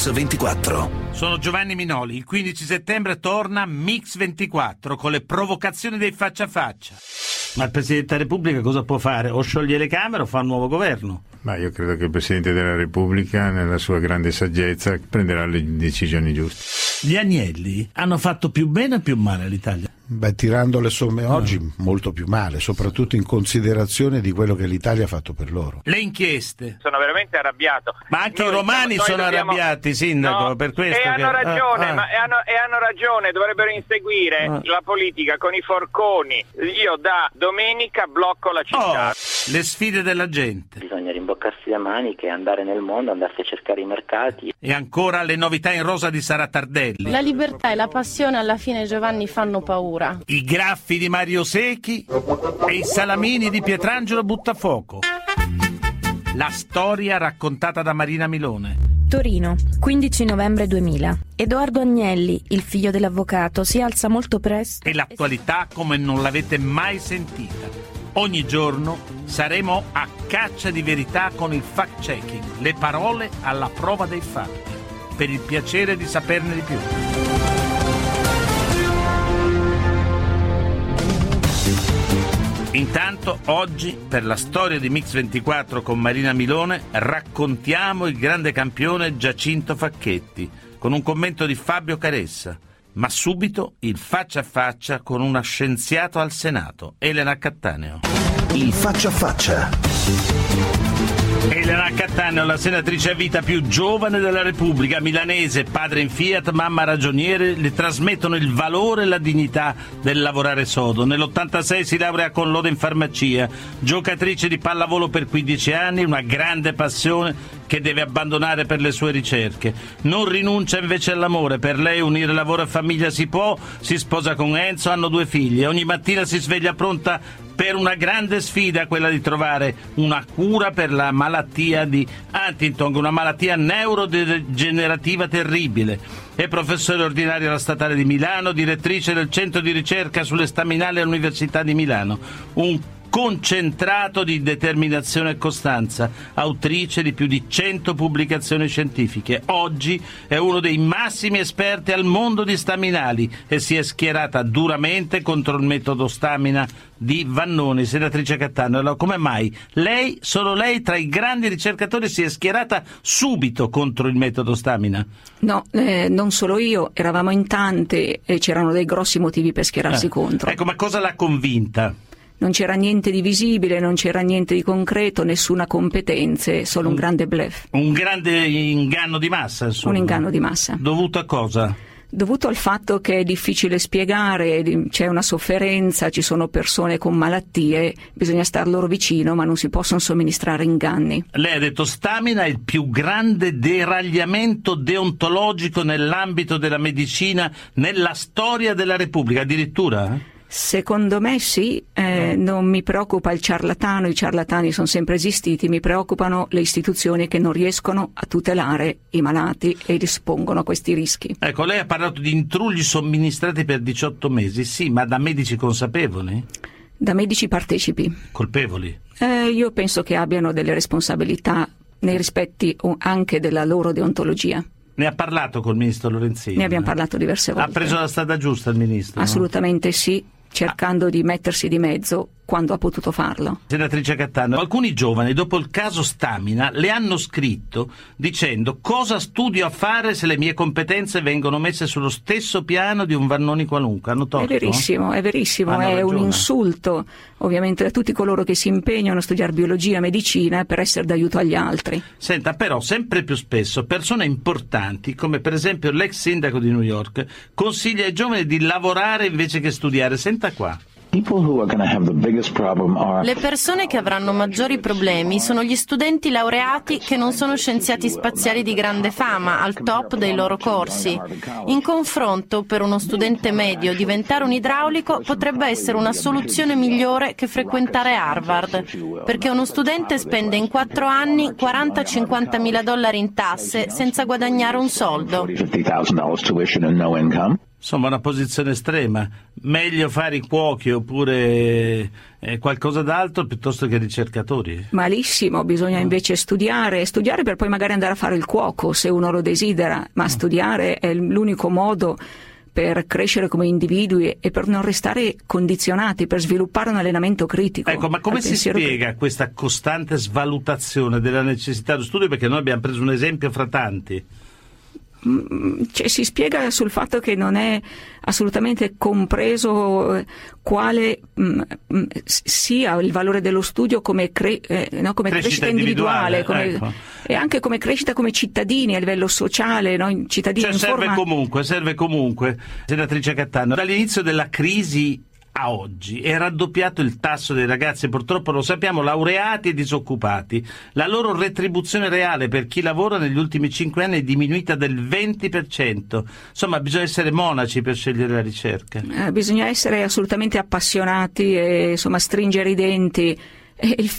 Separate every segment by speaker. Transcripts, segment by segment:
Speaker 1: Mix 24.
Speaker 2: Sono Giovanni Minoli. Il 15 settembre torna Mix 24 con le provocazioni dei faccia a faccia. Ma il Presidente della Repubblica cosa può fare? O scioglie le Camere o fa un nuovo governo?
Speaker 3: Ma io credo che il Presidente della Repubblica, nella sua grande saggezza, prenderà le decisioni giuste.
Speaker 2: Gli agnelli hanno fatto più bene o più male all'Italia?
Speaker 4: Beh, tirando le somme oggi, molto più male, soprattutto in considerazione di quello che l'Italia ha fatto per loro.
Speaker 2: Le inchieste.
Speaker 5: Sono veramente arrabbiato.
Speaker 2: Ma anche
Speaker 5: Noi-
Speaker 2: i romani
Speaker 5: noi
Speaker 2: sono
Speaker 5: dobbiamo-
Speaker 2: arrabbiati, Sindaco,
Speaker 5: No,
Speaker 2: per questo
Speaker 5: E
Speaker 2: che-
Speaker 5: hanno ragione,
Speaker 2: ah, ah.
Speaker 5: ma e hanno, e hanno ragione, dovrebbero inseguire
Speaker 2: Ah.
Speaker 5: la politica con i forconi. Io da domenica blocco la città.
Speaker 2: Oh, le sfide della gente.
Speaker 6: Bisogna rimboccarsi le maniche, andare nel mondo, andarsi a cercare i mercati.
Speaker 2: E ancora le novità in rosa di Sara Tardelli.
Speaker 7: La libertà e la passione alla fine Giovanni fanno paura.
Speaker 2: I graffi di Mario Secchi e i salamini di Pietrangelo Buttafuoco. La storia raccontata da Marina Milone.
Speaker 8: Torino, 15 novembre 2000. Edoardo Agnelli, il figlio dell'avvocato, si alza molto presto.
Speaker 2: E l'attualità come non l'avete mai sentita. Ogni giorno saremo a caccia di verità con il fact-checking, le parole alla prova dei fatti, per il piacere di saperne di più. Intanto oggi per la storia di Mix 24 con Marina Milone raccontiamo il grande campione Giacinto Facchetti con un commento di Fabio Caressa. Ma subito il faccia a faccia con una scienziato al Senato, Elena Cattaneo.
Speaker 1: Il faccia a faccia.
Speaker 2: Elena Cattaneo, la senatrice a vita più giovane della Repubblica, milanese, padre in Fiat, mamma ragioniere, le trasmettono il valore e la dignità del lavorare sodo. Nell'86 si laurea con lode in farmacia, giocatrice di pallavolo per 15 anni, una grande passione che deve abbandonare per le sue ricerche. Non rinuncia invece all'amore, per lei unire lavoro e famiglia si può, si sposa con Enzo, hanno due figli, ogni mattina si sveglia pronta per una grande sfida, quella di trovare una cura per la malattia di Huntington, una malattia neurodegenerativa terribile. È professore ordinario alla Statale di Milano, direttrice del centro di ricerca sulle staminali all'Università di Milano. Un concentrato di determinazione e costanza, autrice di più di 100 pubblicazioni scientifiche. Oggi è uno dei massimi esperti al mondo di staminali e si è schierata duramente contro il metodo stamina di Vannoni, senatrice Cattaneo. Allora, come mai lei, solo lei tra i grandi ricercatori si è schierata subito contro il metodo stamina?
Speaker 9: No, eh, non solo io, eravamo in tante e c'erano dei grossi motivi per schierarsi
Speaker 2: Eh,
Speaker 9: contro.
Speaker 2: Ecco, ma cosa l'ha convinta?
Speaker 9: Non c'era niente di visibile, non c'era niente di concreto, nessuna competenza, solo
Speaker 2: Mm.
Speaker 9: un grande bluff,
Speaker 2: Un grande inganno di massa, insomma.
Speaker 9: un inganno di massa.
Speaker 2: Dovuto a cosa?
Speaker 9: Dovuto al fatto che è difficile spiegare, c'è una sofferenza, ci sono persone con malattie, bisogna star loro vicino, ma non si possono somministrare inganni.
Speaker 2: Lei ha detto stamina è il più grande deragliamento deontologico nell'ambito della medicina nella storia della Repubblica, addirittura? Eh?
Speaker 9: Secondo me sì, eh, non mi preoccupa il ciarlatano, i ciarlatani sono sempre esistiti, mi preoccupano le istituzioni che non riescono a tutelare i malati e rispongono a questi rischi.
Speaker 2: Ecco, lei ha parlato di intrugli somministrati per 18 mesi, sì, ma da medici consapevoli?
Speaker 9: Da medici partecipi,
Speaker 2: Colpevoli?
Speaker 9: eh, io penso che abbiano delle responsabilità nei rispetti anche della loro deontologia.
Speaker 2: Ne ha parlato col ministro Lorenzini?
Speaker 9: Ne abbiamo parlato diverse volte.
Speaker 2: Ha preso la strada giusta il ministro? no?
Speaker 9: Assolutamente sì, cercando di mettersi di mezzo quando ha potuto farlo.
Speaker 2: Senatrice Cattaneo, alcuni giovani dopo il caso Stamina le hanno scritto dicendo cosa studio a fare se le mie competenze vengono messe sullo stesso piano di un Vannoni qualunque. Hanno torto?
Speaker 9: È verissimo, è verissimo,
Speaker 2: Hanno
Speaker 9: è un
Speaker 2: ragione.
Speaker 9: insulto ovviamente a tutti coloro che si impegnano a studiare biologia e medicina per essere d'aiuto agli altri.
Speaker 2: Senta, però sempre più spesso persone importanti, come per esempio l'ex sindaco di New York, consiglia ai giovani di lavorare invece che studiare. Senta qua.
Speaker 7: Le persone che avranno maggiori problemi sono gli studenti laureati che non sono scienziati spaziali di grande fama, al top dei loro corsi. In confronto, per uno studente medio, diventare un idraulico potrebbe essere una soluzione migliore che frequentare Harvard, perché uno studente spende in quattro anni 40-50 mila dollari in tasse senza guadagnare un soldo.
Speaker 2: Insomma, una posizione estrema. Meglio fare i cuochi oppure eh, qualcosa d'altro piuttosto che ricercatori.
Speaker 9: Malissimo, bisogna
Speaker 2: Ah.
Speaker 9: invece studiare, studiare per poi magari andare a fare il cuoco se uno lo desidera, ma studiare è l'unico modo per crescere come individui e per non restare condizionati, per sviluppare un allenamento critico.
Speaker 2: Ecco, ma come si spiega questa costante svalutazione della necessità di studio? Perché noi abbiamo preso un esempio fra tanti.
Speaker 9: Cioè, si spiega sul fatto che non è assolutamente compreso eh, quale mh, mh, s- sia il valore dello studio come, cre- eh, no, come
Speaker 2: Crescita
Speaker 9: crescita, individuale,
Speaker 2: individuale,
Speaker 9: come-
Speaker 2: ecco.
Speaker 9: e anche come crescita come cittadini a livello sociale, no? In cittadini
Speaker 2: Cioè serve
Speaker 9: forma-
Speaker 2: comunque, serve comunque, senatrice Cattano. Dall'inizio della crisi a oggi è raddoppiato il tasso dei ragazzi, purtroppo lo sappiamo, laureati e disoccupati. La loro retribuzione reale per chi lavora negli ultimi cinque anni è diminuita del 20%. Insomma, bisogna essere monaci per scegliere la ricerca.
Speaker 9: Eh, bisogna essere assolutamente appassionati e insomma stringere i denti. Il-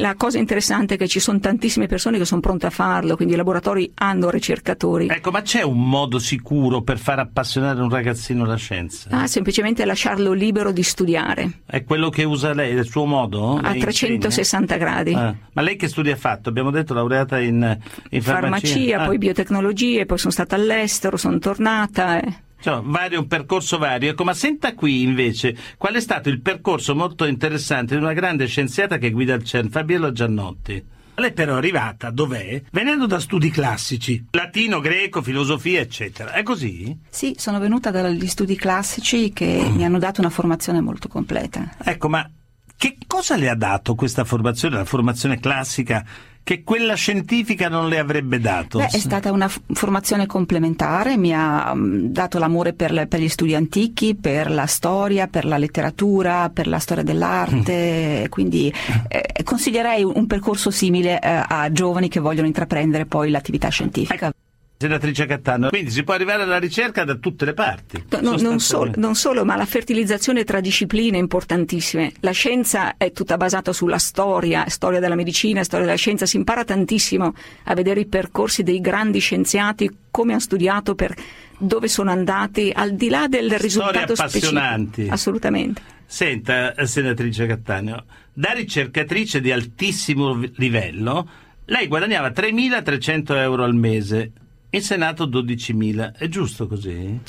Speaker 9: la cosa interessante è che ci sono tantissime persone che sono pronte a farlo, quindi i laboratori hanno ricercatori.
Speaker 2: Ecco, ma c'è un modo sicuro per far appassionare un ragazzino alla scienza?
Speaker 9: Ah, semplicemente lasciarlo libero di studiare
Speaker 2: È quello che usa lei, il suo modo?
Speaker 9: a
Speaker 2: Lei
Speaker 9: 360 gradi.
Speaker 2: Ah, Ma lei che studi ha fatto? Abbiamo detto laureata in, in farmacia.
Speaker 9: farmacia,
Speaker 2: Ah.
Speaker 9: poi biotecnologie, poi sono stata all'estero, sono tornata. eh.
Speaker 2: Cioè, vario, un percorso vario. Ecco, ma senta qui invece qual è stato il percorso molto interessante di una grande scienziata che guida il CERN, Fabiola Giannotti. Lei però è arrivata dov'è? Venendo da studi classici, latino, greco, filosofia, eccetera. È così?
Speaker 10: Sì, sono venuta dagli studi classici che mi hanno dato una formazione molto completa.
Speaker 2: Ecco, ma che cosa le ha dato questa formazione, la formazione classica, che quella scientifica non le avrebbe dato?
Speaker 10: Beh, è stata una formazione complementare, mi ha mm, dato l'amore per, le- per gli studi antichi, per la storia, per la letteratura, per la storia dell'arte, quindi eh, consiglierei un, un percorso simile eh, a giovani che vogliono intraprendere poi l'attività scientifica.
Speaker 2: Senatrice Cattano, quindi si può arrivare alla ricerca da tutte le parti.
Speaker 9: No, no, non, solo, non solo, ma la fertilizzazione tra discipline è importantissima. La scienza è tutta basata sulla storia, storia della medicina, storia della scienza. Si impara tantissimo a vedere i percorsi dei grandi scienziati, come hanno studiato, per dove sono andati, al di là del
Speaker 2: Storie
Speaker 9: risultato
Speaker 2: appassionanti.
Speaker 9: specifico. Assolutamente.
Speaker 2: Senta, eh, senatrice Cattaneo, da ricercatrice di altissimo livello, lei guadagnava 3.300 euro al mese, in Senato 12.000. È giusto così?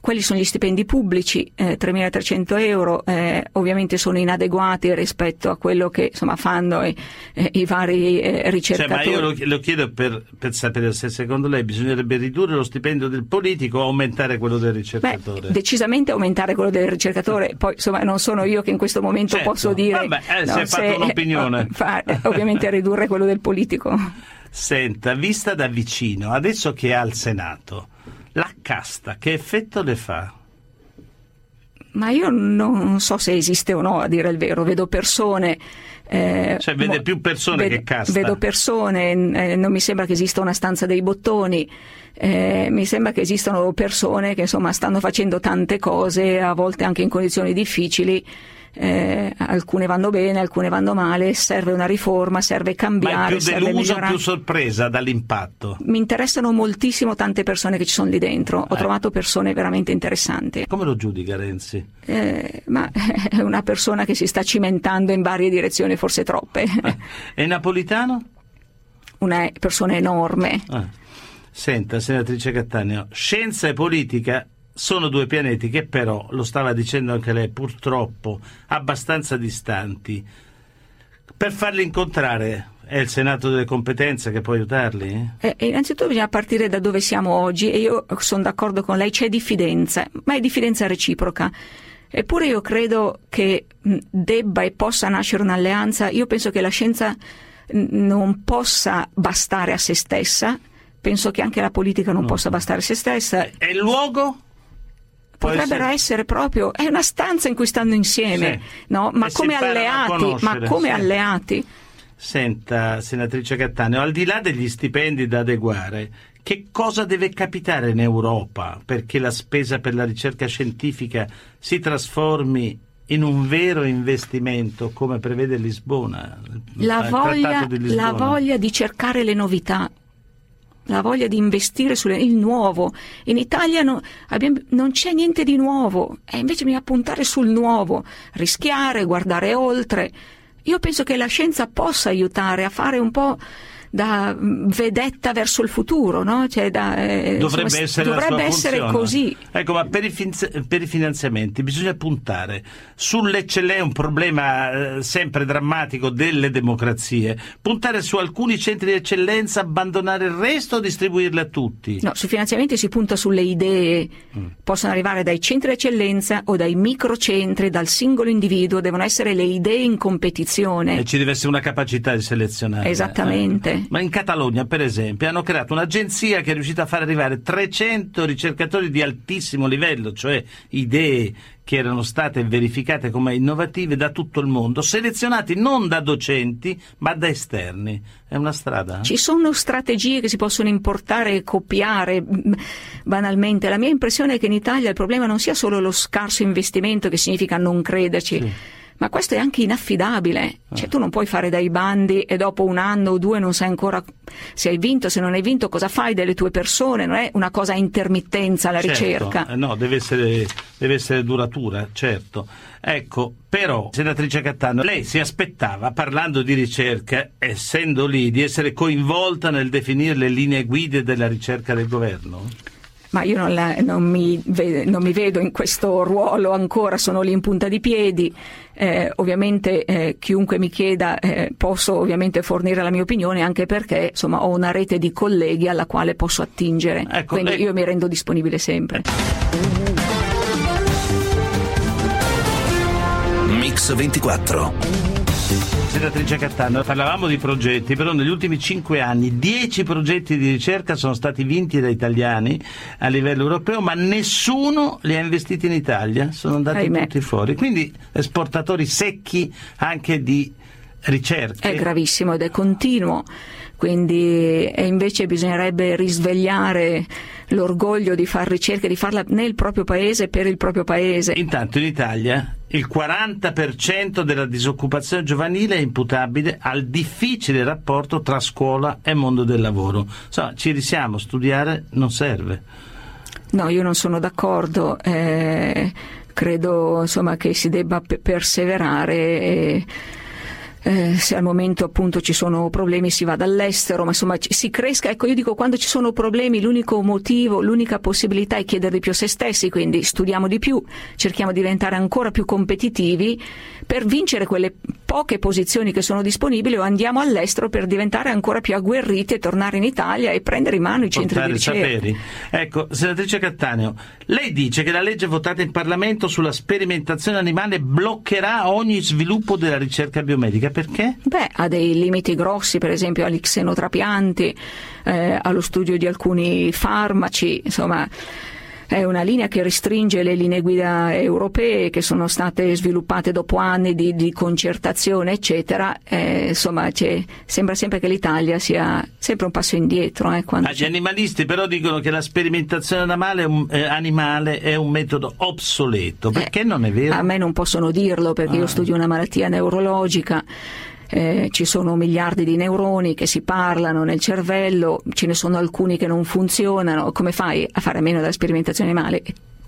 Speaker 9: Quelli sono gli stipendi pubblici, eh, 3.300 euro, eh, ovviamente sono inadeguati rispetto a quello che insomma, fanno i, eh, i vari eh,
Speaker 2: Cioè,
Speaker 9: ricercatori.
Speaker 2: ma io lo, lo chiedo per, per sapere se secondo lei bisognerebbe ridurre lo stipendio del politico o aumentare quello del
Speaker 9: Beh,
Speaker 2: ricercatore?
Speaker 9: decisamente aumentare quello del ricercatore, poi insomma non sono io che in questo momento
Speaker 2: Certo.
Speaker 9: posso dire
Speaker 2: Vabbè, eh, si è fatto un'opinione.
Speaker 9: fa- ovviamente ridurre quello del politico.
Speaker 2: Senta, vista da vicino, adesso che è al Senato, la casta che effetto le fa?
Speaker 9: Ma io non so se esiste o no, a dire il vero, vedo persone. eh,
Speaker 2: Cioè, vede più persone
Speaker 9: vedo-
Speaker 2: che casta.
Speaker 9: Vedo persone, eh, non mi sembra che esista una stanza dei bottoni, eh, mi sembra che esistano persone che insomma stanno facendo tante cose, a volte anche in condizioni difficili. Eh, alcune vanno bene, alcune vanno male, serve una riforma, serve
Speaker 2: Ma è
Speaker 9: cambiare,
Speaker 2: più delusa o più sorpresa dall'impatto?
Speaker 9: Mi interessano moltissimo tante persone che ci sono lì dentro, ho
Speaker 2: Eh.
Speaker 9: trovato persone veramente interessanti.
Speaker 2: Come lo giudica Renzi?
Speaker 9: Eh, ma è una persona che si sta cimentando in varie direzioni, forse troppe.
Speaker 2: E Napolitano?
Speaker 9: Una persona enorme.
Speaker 2: Ah. Senta, senatrice Cattaneo, scienza e politica sono due pianeti che però, lo stava dicendo anche lei, purtroppo abbastanza distanti. Per farli incontrare è il Senato delle competenze che può aiutarli?
Speaker 9: Eh, innanzitutto bisogna partire da dove siamo oggi e io sono d'accordo con lei, c'è diffidenza, ma è diffidenza reciproca. Eppure io credo che debba e possa nascere un'alleanza, io penso che la scienza non possa bastare a se stessa, penso che anche la politica non possa bastare a se stessa.
Speaker 2: E il luogo?
Speaker 9: Potrebbero
Speaker 2: essere-
Speaker 9: essere proprio, è una stanza in cui stanno insieme,
Speaker 2: Sì.
Speaker 9: no? ma come alleati, ma come
Speaker 2: sì.
Speaker 9: alleati.
Speaker 2: Senta, senatrice Cattaneo, al di là degli stipendi da adeguare, che cosa deve capitare in Europa perché la spesa per la ricerca scientifica si trasformi in un vero investimento come prevede Lisbona?
Speaker 9: La
Speaker 2: il
Speaker 9: voglia,
Speaker 2: Lisbona?
Speaker 9: la voglia di cercare le novità. La voglia di investire sul nuovo. In Italia no, abbiamo, non c'è niente di nuovo, e invece bisogna puntare sul nuovo, rischiare, guardare oltre. Io penso che la scienza possa aiutare a fare un po' da vedetta verso il futuro, no? cioè da,
Speaker 2: eh, dovrebbe insomma, essere,
Speaker 9: dovrebbe essere così.
Speaker 2: Ecco, ma per i, fin- per i, finanziamenti bisogna puntare sull'eccellenza, un problema eh, sempre drammatico delle democrazie, puntare su alcuni centri di eccellenza, abbandonare il resto o distribuirli a tutti?
Speaker 9: No, sui finanziamenti si punta sulle idee, mm. possono arrivare dai centri di eccellenza o dai microcentri, dal singolo individuo, devono essere le idee in competizione.
Speaker 2: E ci deve essere una capacità di selezionare.
Speaker 9: Esattamente. Eh.
Speaker 2: Ma in Catalogna, per esempio, hanno creato un'agenzia che è riuscita a far arrivare 300 ricercatori di altissimo livello, cioè idee che erano state verificate come innovative da tutto il mondo, selezionati non da docenti ma da esterni. È una strada?
Speaker 9: Ci sono strategie che si possono importare e copiare mm, banalmente. La mia impressione è che in Italia il problema non sia solo lo scarso investimento, che significa non crederci. Sì ma questo è anche inaffidabile. Cioè, ah. tu non puoi fare dei bandi e dopo un anno o due non sai ancora se hai vinto, se non hai vinto, cosa fai delle tue persone. Non è una cosa a intermittenza la
Speaker 2: certo.
Speaker 9: ricerca.
Speaker 2: Eh, no, deve essere, deve essere duratura, certo. Ecco, però, senatrice Cattano, lei si aspettava, parlando di ricerca, essendo lì, di essere coinvolta nel definire le linee guida della ricerca del governo?
Speaker 9: Ma io non, la, non, mi, non, mi, vedo in questo ruolo ancora, sono lì in punta di piedi. Eh, ovviamente eh, chiunque mi chieda eh, posso ovviamente fornire la mia opinione anche perché insomma, ho una rete di colleghi alla quale posso attingere, ecco, quindi lei... io mi rendo disponibile sempre.
Speaker 1: Mix 24
Speaker 2: Senatrice Cattano, parlavamo di progetti, però negli ultimi cinque anni dieci progetti di ricerca sono stati vinti da italiani a livello europeo, ma nessuno li ha investiti in Italia, sono andati Ahimè. tutti fuori. Quindi esportatori secchi anche di ricerche.
Speaker 9: È gravissimo ed è continuo quindi e invece bisognerebbe risvegliare l'orgoglio di fare ricerca, di farla nel proprio paese per il proprio paese.
Speaker 2: Intanto in Italia il 40% della disoccupazione giovanile è imputabile al difficile rapporto tra scuola e mondo del lavoro. Insomma, ci risiamo, studiare non serve.
Speaker 9: No, io non sono d'accordo. Eh, credo insomma, che si debba perseverare. E eh, se al momento appunto ci sono problemi si vada all'estero, ma insomma si cresca. Ecco, io dico quando ci sono problemi l'unico motivo, l'unica possibilità è chiedere di più a se stessi, quindi studiamo di più, cerchiamo di diventare ancora più competitivi per vincere quelle poche posizioni che sono disponibili o andiamo all'estero per diventare ancora più agguerriti e tornare in Italia e prendere in mano i centri di ricerca.
Speaker 2: Saperi. Ecco, senatrice Cattaneo, lei dice che la legge votata in Parlamento sulla sperimentazione animale bloccherà ogni sviluppo della ricerca biomedica perché?
Speaker 9: Beh, ha dei limiti grossi, per esempio agli xenotrapianti, eh, allo studio di alcuni farmaci, insomma è una linea che restringe le linee guida europee che sono state sviluppate dopo anni di, di concertazione, eccetera. Eh, insomma, sembra sempre che l'Italia sia sempre un passo indietro. Eh,
Speaker 2: ah, gli animalisti però dicono che la sperimentazione animale è un, eh, animale è un metodo obsoleto. Perché non è vero?
Speaker 9: A me non possono dirlo perché ah. io studio una malattia neurologica eh, ci sono miliardi di neuroni che si parlano nel cervello, ce ne sono alcuni che non funzionano, come fai a fare a meno della sperimentazione animale?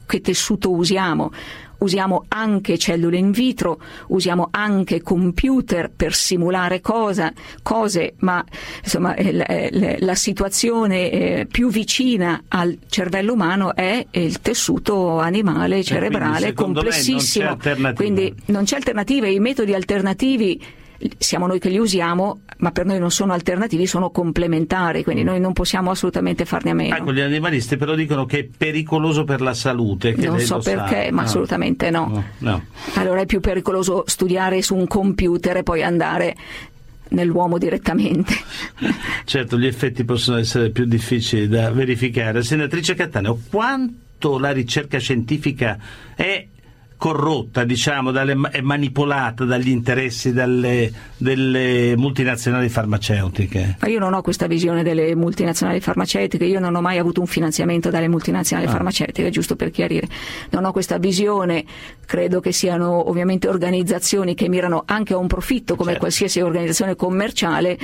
Speaker 9: Che tessuto usiamo? Usiamo anche cellule in vitro, usiamo anche computer per simulare cosa, cose, ma insomma eh, la, eh, la situazione eh, più vicina al cervello umano è il tessuto animale cerebrale complessissimo.
Speaker 2: Non
Speaker 9: quindi non c'è alternativa, i metodi alternativi siamo noi che li usiamo, ma per noi non sono alternativi, sono complementari, quindi noi non possiamo assolutamente farne a meno.
Speaker 2: Ecco, gli animalisti però dicono che è pericoloso per la salute.
Speaker 9: non so perché, sa. ma no. assolutamente no. No, no. Allora è più pericoloso studiare su un computer e poi andare nell'uomo direttamente.
Speaker 2: certo, gli effetti possono essere più difficili da verificare. Senatrice Cattaneo, quanto la ricerca scientifica è corrotta, diciamo, dalle, e manipolata dagli interessi dalle, delle multinazionali farmaceutiche.
Speaker 9: Ma io non ho questa visione delle multinazionali farmaceutiche, io non ho mai avuto un finanziamento dalle multinazionali ah. farmaceutiche, giusto per chiarire. Non ho questa visione, credo che siano ovviamente organizzazioni che mirano anche a un profitto come certo. qualsiasi organizzazione commerciale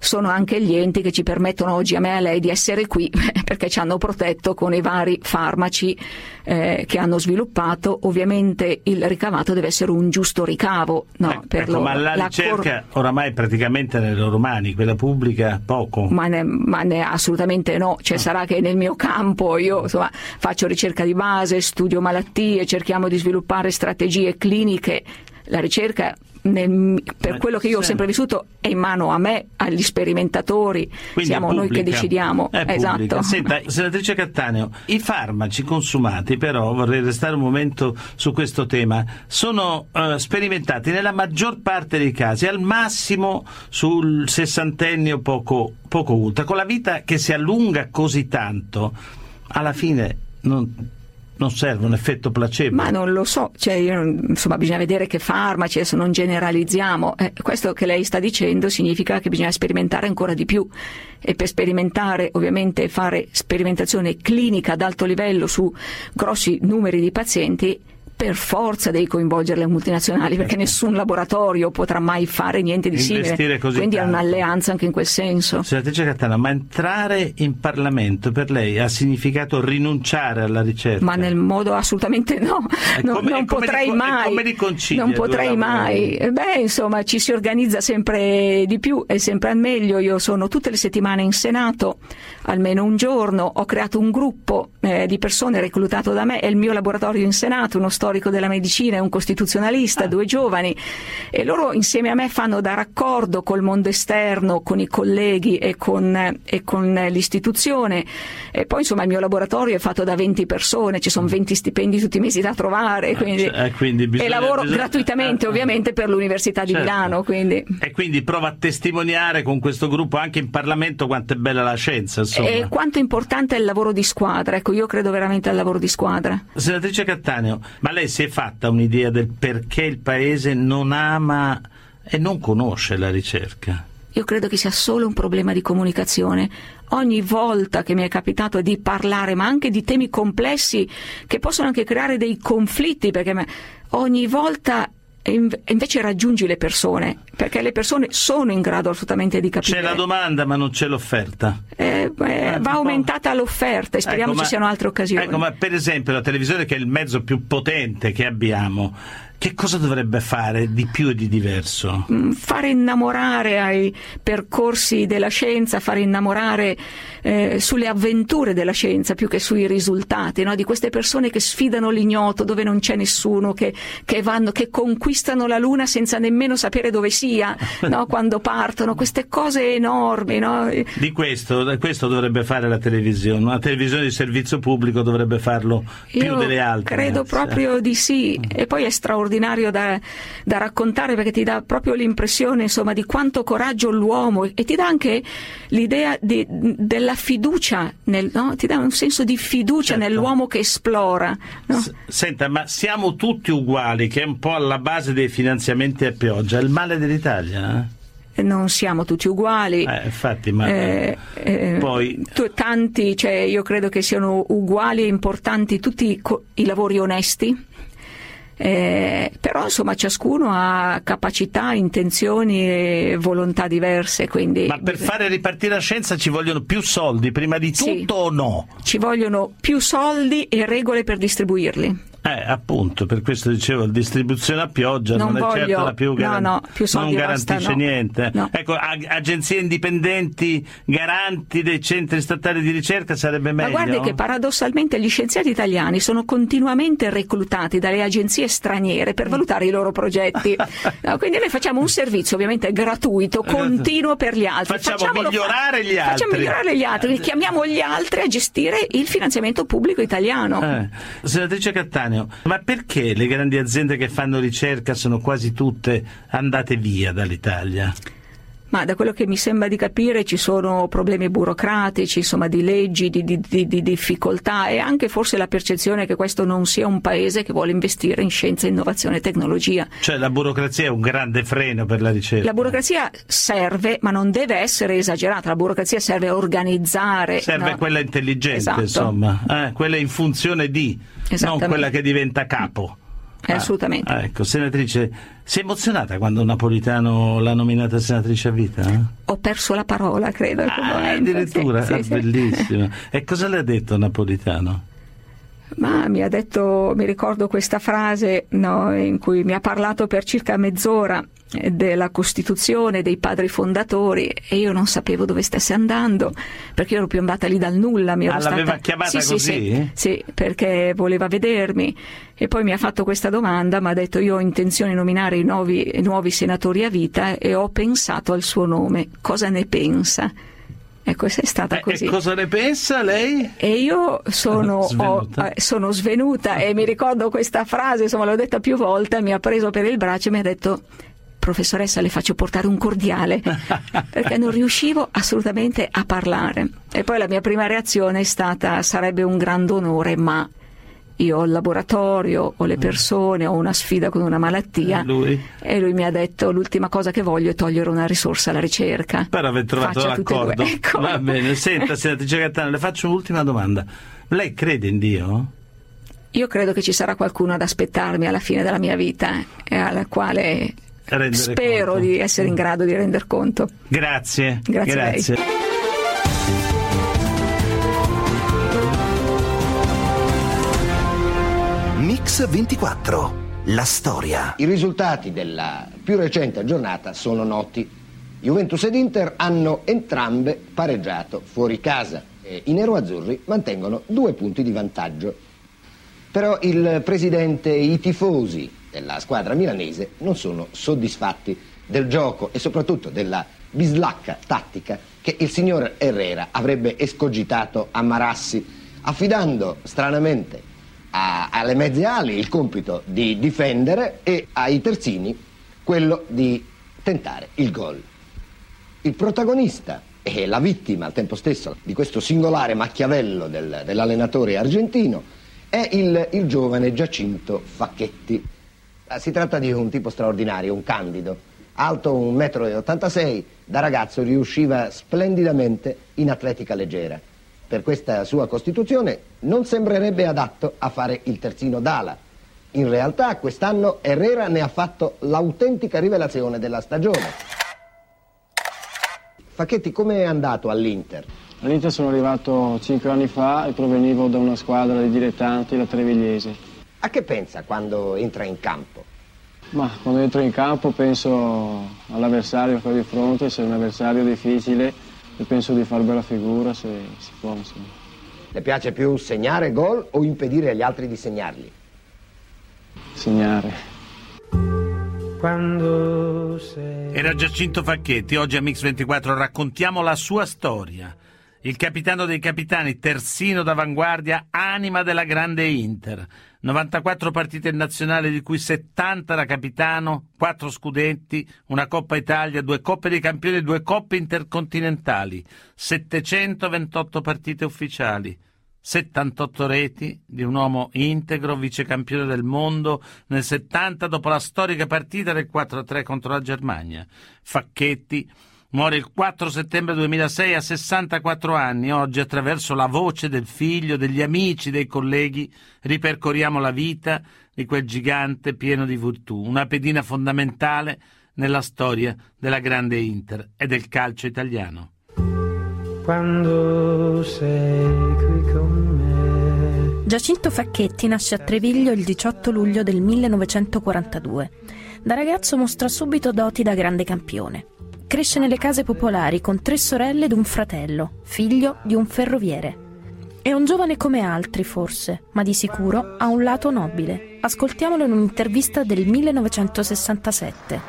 Speaker 9: sono anche gli enti che ci permettono oggi a me e a lei di essere qui perché ci hanno protetto con i vari farmaci eh, che hanno sviluppato. Ovviamente il ricavato deve essere un giusto ricavo. No,
Speaker 2: ecco, per ecco, lo, ma la, la ricerca cor- oramai praticamente nelle loro mani, quella pubblica poco.
Speaker 9: Ma, ne, ma ne, assolutamente no, cioè, no. sarà che nel mio campo io insomma, faccio ricerca di base, studio malattie, cerchiamo di sviluppare strategie cliniche. La ricerca nel, per quello che io ho sempre vissuto è in mano a me, agli sperimentatori,
Speaker 2: Quindi
Speaker 9: siamo noi che decidiamo.
Speaker 2: esatto. Senta, senatrice Cattaneo, i farmaci consumati però, vorrei restare un momento su questo tema, sono uh, sperimentati nella maggior parte dei casi, al massimo sul sessantennio poco, poco ultra, con la vita che si allunga così tanto, alla fine non non serve un effetto placebo?
Speaker 9: Ma non lo so, cioè, io, insomma bisogna vedere che farmaci, adesso non generalizziamo, eh, questo che lei sta dicendo significa che bisogna sperimentare ancora di più e per sperimentare ovviamente fare sperimentazione clinica ad alto livello su grossi numeri di pazienti per forza devi coinvolgere le multinazionali perché certo. nessun laboratorio potrà mai fare niente di simile. Quindi è un'alleanza anche in quel senso.
Speaker 2: Senatrice Cattana, ma entrare in Parlamento per lei ha significato rinunciare alla ricerca?
Speaker 9: Ma nel modo assolutamente no, no come, non potrei
Speaker 2: li,
Speaker 9: mai. Non potrei mai. Beh, insomma, ci si organizza sempre di più e sempre al meglio. Io sono tutte le settimane in Senato, almeno un giorno, ho creato un gruppo eh, di persone reclutato da me, è il mio laboratorio in Senato, uno storico storico della medicina e un costituzionalista, ah. due giovani, e loro insieme a me fanno da raccordo col mondo esterno, con i colleghi e con, e con l'istituzione. E poi insomma il mio laboratorio è fatto da 20 persone, ci sono 20 stipendi tutti i mesi da trovare, quindi,
Speaker 2: eh, quindi bisogna,
Speaker 9: e lavoro
Speaker 2: bisogna...
Speaker 9: gratuitamente eh, ovviamente per l'Università di certo. Milano. Quindi.
Speaker 2: E quindi prova a testimoniare con questo gruppo anche in Parlamento quanto è bella la scienza. Insomma.
Speaker 9: E quanto è importante è il lavoro di squadra, ecco io credo veramente al lavoro di squadra.
Speaker 2: Senatrice Cattaneo, ma lei lei si è fatta un'idea del perché il paese non ama e non conosce la ricerca?
Speaker 9: Io credo che sia solo un problema di comunicazione. Ogni volta che mi è capitato di parlare, ma anche di temi complessi che possono anche creare dei conflitti, perché ogni volta invece raggiungi le persone, perché le persone sono in grado assolutamente di capire.
Speaker 2: C'è la domanda ma non c'è l'offerta.
Speaker 9: Eh, eh, va aumentata l'offerta e speriamo ecco, ci siano altre occasioni.
Speaker 2: Ecco, ma per esempio la televisione che è il mezzo più potente che abbiamo, che cosa dovrebbe fare di più e di diverso?
Speaker 9: Mm, fare innamorare ai percorsi della scienza, fare innamorare eh, sulle avventure della scienza più che sui risultati, no? di queste persone che sfidano l'ignoto dove non c'è nessuno, che, che, vanno, che conquistano la Luna senza nemmeno sapere dove sia no? quando partono, queste cose enormi. No?
Speaker 2: Di questo, questo, dovrebbe fare la televisione, una televisione di servizio pubblico dovrebbe farlo più
Speaker 9: Io
Speaker 2: delle altre.
Speaker 9: Credo proprio di sì, e poi è straordinario straordinario da, da, raccontare perché ti dà proprio l'impressione insomma, di quanto coraggio l'uomo e ti dà anche l'idea di, della fiducia, nel, no? ti dà un senso di fiducia certo. nell'uomo che esplora. No? S-
Speaker 2: senta, ma siamo tutti uguali, che è un po' alla base dei finanziamenti a pioggia, il male dell'Italia?
Speaker 9: Eh? non siamo tutti uguali.
Speaker 2: Eh, infatti, ma eh, eh, poi...
Speaker 9: tanti, cioè, io credo che siano uguali e importanti tutti co- i lavori onesti, eh, però insomma ciascuno ha capacità, intenzioni e volontà diverse. Quindi...
Speaker 2: Ma per fare ripartire la scienza ci vogliono più soldi prima di tutto sì. o no?
Speaker 9: Ci vogliono più soldi e regole per
Speaker 2: regole eh, appunto, per questo dicevo, la distribuzione a pioggia non, non voglio, è certo la più, garan-
Speaker 9: no, no, più
Speaker 2: non garantisce
Speaker 9: basta,
Speaker 2: niente. Ecco, ag- agenzie indipendenti garanti dei centri statali di ricerca sarebbe meglio.
Speaker 9: Ma guardi che paradossalmente gli scienziati italiani sono continuamente reclutati dalle agenzie straniere per valutare i loro progetti. quindi noi facciamo un servizio ovviamente gratuito, continuo per gli altri.
Speaker 2: Facciamo Facciamolo migliorare gli altri.
Speaker 9: Facciamo migliorare gli altri, chiamiamo gli altri a gestire il finanziamento pubblico italiano.
Speaker 2: Eh. Senatrice Cattani, temporaneo. Ma perché le grandi aziende che fanno ricerca sono quasi tutte andate via dall'Italia?
Speaker 9: Ma da quello che mi sembra di capire ci sono problemi burocratici, insomma di leggi, di, di, di, di, difficoltà e anche forse la percezione che questo non sia un paese che vuole investire in scienza, innovazione e tecnologia.
Speaker 2: Cioè la burocrazia è un grande freno per la ricerca.
Speaker 9: La burocrazia serve, ma non deve essere esagerata. La burocrazia serve a organizzare.
Speaker 2: Serve
Speaker 9: no?
Speaker 2: quella intelligente, esatto. insomma, eh, quella in funzione di, non quella che diventa capo.
Speaker 9: Ah, assolutamente.
Speaker 2: Ah, ecco, senatrice, si è emozionata quando Napolitano l'ha nominata senatrice a vita? Eh?
Speaker 9: Ho perso la parola, credo.
Speaker 2: Ah, addirittura,
Speaker 9: sì,
Speaker 2: ah,
Speaker 9: sì,
Speaker 2: bellissimo. E cosa le ha detto Napolitano?
Speaker 9: Ma mi ha detto, mi ricordo questa frase no, in cui mi ha parlato per circa mezz'ora della Costituzione, dei padri fondatori e io non sapevo dove stesse andando perché ero piombata lì dal nulla. Mi
Speaker 2: ah,
Speaker 9: stata...
Speaker 2: l'aveva chiamata
Speaker 9: sì,
Speaker 2: così?
Speaker 9: Sì, sì, perché voleva vedermi e poi mi ha fatto questa domanda, mi ha detto io ho intenzione di nominare i nuovi, i nuovi senatori a vita e ho pensato al suo nome, cosa ne pensa? Ecco, è stata
Speaker 2: eh,
Speaker 9: così.
Speaker 2: E cosa ne pensa lei?
Speaker 9: E io sono svenuta. Ho, eh, sono svenuta e mi ricordo questa frase, insomma l'ho detta più volte, mi ha preso per il braccio e mi ha detto professoressa le faccio portare un cordiale perché non riuscivo assolutamente a parlare e poi la mia prima reazione è stata sarebbe un grande onore ma io ho il laboratorio, ho le mm. persone, ho una sfida con una malattia
Speaker 2: lui?
Speaker 9: e lui mi ha detto l'ultima cosa che voglio è togliere una risorsa alla ricerca.
Speaker 2: Per aver trovato
Speaker 9: Faccia
Speaker 2: l'accordo.
Speaker 9: Ecco.
Speaker 2: Va bene, senta senatrice Gattano, le faccio un'ultima domanda. Lei crede in Dio?
Speaker 9: Io credo che ci sarà qualcuno ad aspettarmi alla fine della mia vita e alla quale spero
Speaker 2: conto.
Speaker 9: di essere in grado di render conto.
Speaker 2: Grazie.
Speaker 9: Grazie.
Speaker 2: Grazie.
Speaker 1: Mix 24. La storia.
Speaker 11: I risultati della più recente giornata sono noti. Juventus ed Inter hanno entrambe pareggiato fuori casa e i neroazzurri mantengono due punti di vantaggio. Però il presidente e i tifosi della squadra milanese non sono soddisfatti del gioco e soprattutto della bislacca tattica che il signor Herrera avrebbe escogitato a Marassi, affidando stranamente a, alle mezze ali il compito di difendere e ai terzini quello di tentare il gol. Il protagonista e la vittima al tempo stesso di questo singolare macchiavello del, dell'allenatore argentino è il, il giovane Giacinto Facchetti. Ah, si tratta di un tipo straordinario, un candido, alto 1,86 m, da ragazzo riusciva splendidamente in atletica leggera. Per questa sua costituzione non sembrerebbe adatto a fare il terzino d'ala. In realtà quest'anno Herrera ne ha fatto l'autentica rivelazione della stagione. Facchetti, come è andato all'Inter?
Speaker 12: All'Inter sono arrivato 5 anni fa e provenivo da una squadra di dilettanti, la Trevigliese.
Speaker 11: A che pensa quando entra in campo?
Speaker 12: Ma quando entro in campo penso all'avversario che ho di fronte, se è un avversario difficile e penso di far bella figura se si può. Insomma.
Speaker 11: Le piace più segnare gol o impedire agli altri di segnarli?
Speaker 12: Segnare.
Speaker 2: Era Giacinto Facchetti, oggi a Mix24 raccontiamo la sua storia. Il capitano dei capitani, terzino d'avanguardia, anima della grande Inter. 94 partite nazionali di cui 70 da capitano, 4 scudetti, una Coppa Italia, due Coppe dei Campioni e due Coppe intercontinentali, 728 partite ufficiali. 78 reti di un uomo integro, vicecampione del mondo nel 70 dopo la storica partita del 4-3 contro la Germania. Facchetti muore il 4 settembre 2006 a 64 anni. Oggi attraverso la voce del figlio, degli amici, dei colleghi ripercorriamo la vita di quel gigante pieno di virtù, una pedina fondamentale nella storia della grande Inter e del calcio italiano
Speaker 13: quando sei qui con me.
Speaker 8: Giacinto Facchetti nasce a Treviglio il 18 luglio del 1942. Da ragazzo mostra subito doti da grande campione. Cresce nelle case popolari con tre sorelle ed un fratello, figlio di un ferroviere. È un giovane come altri, forse, ma di sicuro ha un lato nobile. Ascoltiamolo in un'intervista del 1967.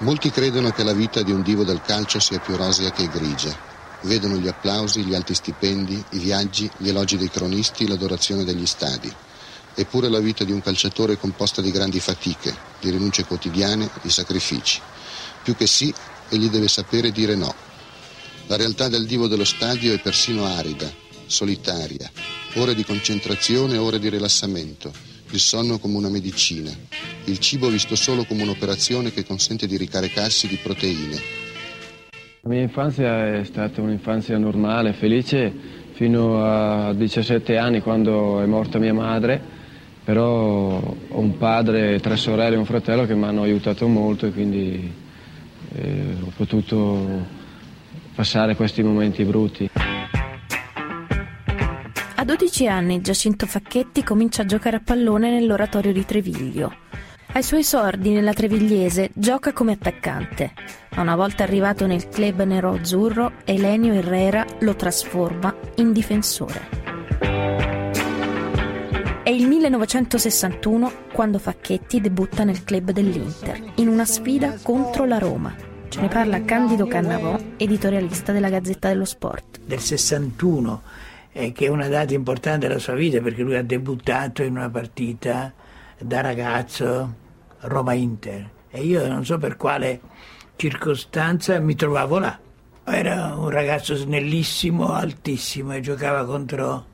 Speaker 14: Molti credono che la vita di un divo del calcio sia più rosea che grigia vedono gli applausi, gli alti stipendi, i viaggi, gli elogi dei cronisti, l'adorazione degli stadi. Eppure la vita di un calciatore è composta di grandi fatiche, di rinunce quotidiane, di sacrifici. Più che sì, egli deve sapere dire no. La realtà del divo dello stadio è persino arida, solitaria, ore di concentrazione, ore di rilassamento, il sonno come una medicina, il cibo visto solo come un'operazione che consente di ricaricarsi di proteine,
Speaker 12: la mia infanzia è stata un'infanzia normale, felice fino a 17 anni quando è morta mia madre. Però ho un padre, tre sorelle e un fratello che mi hanno aiutato molto e quindi eh, ho potuto passare questi momenti brutti.
Speaker 8: A 12 anni Giacinto Facchetti comincia a giocare a pallone nell'oratorio di Treviglio. Ai suoi sordi nella Trevigliese gioca come attaccante, ma una volta arrivato nel club nero-azzurro, Elenio Herrera lo trasforma in difensore. È il 1961 quando Facchetti debutta nel club dell'Inter, in una sfida contro la Roma. Ce ne parla Candido Cannavò, editorialista della Gazzetta dello Sport.
Speaker 15: Del 61, eh, che è una data importante della sua vita perché lui ha debuttato in una partita da ragazzo Roma-Inter e io non so per quale circostanza mi trovavo là. Era un ragazzo snellissimo, altissimo e giocava contro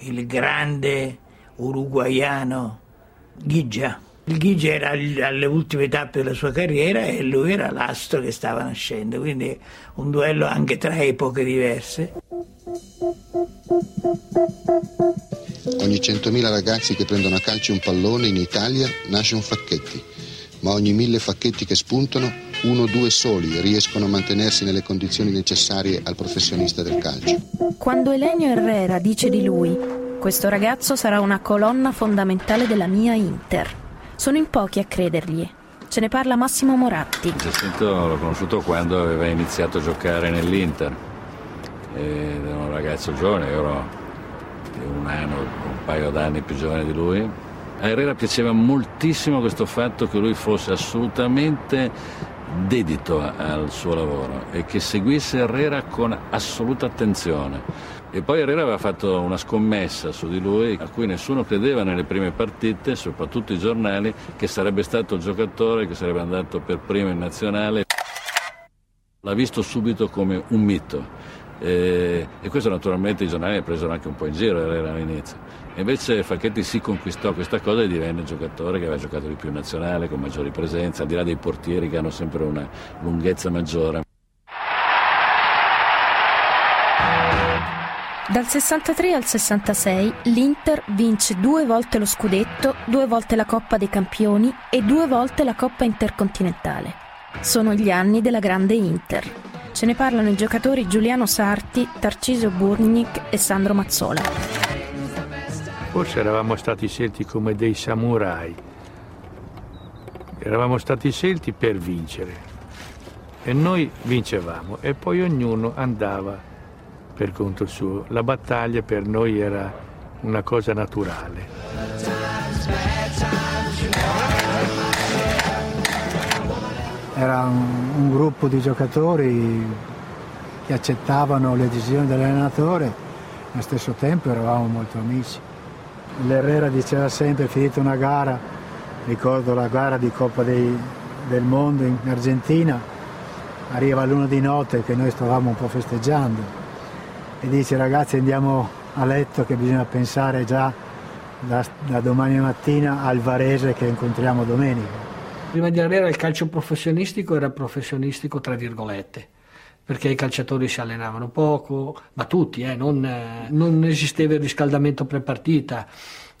Speaker 15: il grande uruguaiano Ghigia. Il Ghigia era alle ultime tappe della sua carriera e lui era l'astro che stava nascendo, quindi un duello anche tra epoche diverse.
Speaker 14: Ogni 100.000 ragazzi che prendono a calcio un pallone in Italia nasce un Facchetti, ma ogni mille Facchetti che spuntano, uno o due soli riescono a mantenersi nelle condizioni necessarie al professionista del calcio.
Speaker 8: Quando Elenio Herrera dice di lui, questo ragazzo sarà una colonna fondamentale della mia Inter, sono in pochi a credergli. Ce ne parla Massimo Moratti.
Speaker 16: Giacinto l'ho conosciuto quando aveva iniziato a giocare nell'Inter. Era un ragazzo giovane, io ero un anno, un paio d'anni più giovane di lui. A Herrera piaceva moltissimo questo fatto che lui fosse assolutamente dedito al suo lavoro e che seguisse Herrera con assoluta attenzione. E poi Herrera aveva fatto una scommessa su di lui a cui nessuno credeva nelle prime partite, soprattutto i giornali, che sarebbe stato il giocatore che sarebbe andato per primo in nazionale. L'ha visto subito come un mito. E, e questo naturalmente i giornali preso anche un po' in giro Herrera all'inizio. Invece Facchetti si conquistò questa cosa e divenne il giocatore che aveva giocato di più in nazionale, con maggiori presenze, al di là dei portieri che hanno sempre una lunghezza maggiore.
Speaker 8: Dal 63 al 66 l'Inter vince due volte lo scudetto, due volte la Coppa dei Campioni e due volte la Coppa Intercontinentale. Sono gli anni della grande Inter. Ce ne parlano i giocatori Giuliano Sarti, Tarcisio Burnic e Sandro Mazzola.
Speaker 17: Forse eravamo stati scelti come dei samurai. Eravamo stati scelti per vincere. E noi vincevamo e poi ognuno andava per conto suo. La battaglia per noi era una cosa naturale.
Speaker 18: Era un, un gruppo di giocatori che accettavano le decisioni dell'allenatore, allo stesso tempo eravamo molto amici. L'Herrera diceva sempre, finita una gara, ricordo la gara di Coppa dei, del Mondo in Argentina, arriva l'una di notte che noi stavamo un po' festeggiando e dice ragazzi andiamo a letto che bisogna pensare già da, da domani mattina al Varese che incontriamo domenica.
Speaker 15: Prima di arrivare al calcio professionistico era professionistico tra virgolette perché i calciatori si allenavano poco, ma tutti, eh, non, non, esisteva il riscaldamento pre-partita.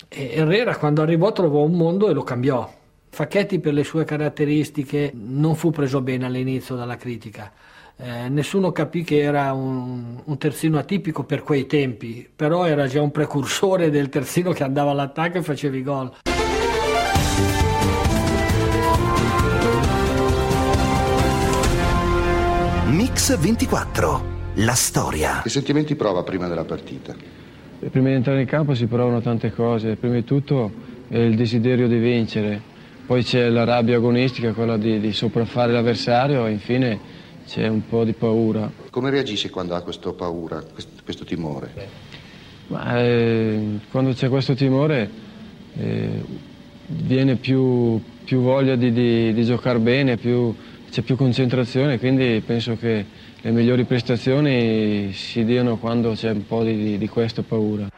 Speaker 15: E Herrera quando arrivò trovò un mondo e lo cambiò. Facchetti per le sue caratteristiche non fu preso bene all'inizio dalla critica eh, nessuno capì che era un, un, terzino atipico per quei tempi, però era già un precursore del terzino che andava all'attacco e faceva i gol.
Speaker 1: Mix 24, la storia.
Speaker 14: Che sentimenti prova prima della partita?
Speaker 12: Prima di entrare in campo si provano tante cose, prima di tutto è il desiderio di vincere, poi c'è la rabbia agonistica, quella di, di sopraffare l'avversario e infine c'è un po' di paura.
Speaker 14: Come reagisce quando ha questa paura, questo, questo timore?
Speaker 12: Ma, eh, quando c'è questo timore eh, viene più, più voglia di, di, di, giocare bene, più, c'è più concentrazione, quindi penso che le migliori prestazioni si diano quando c'è un po' di, di questa paura.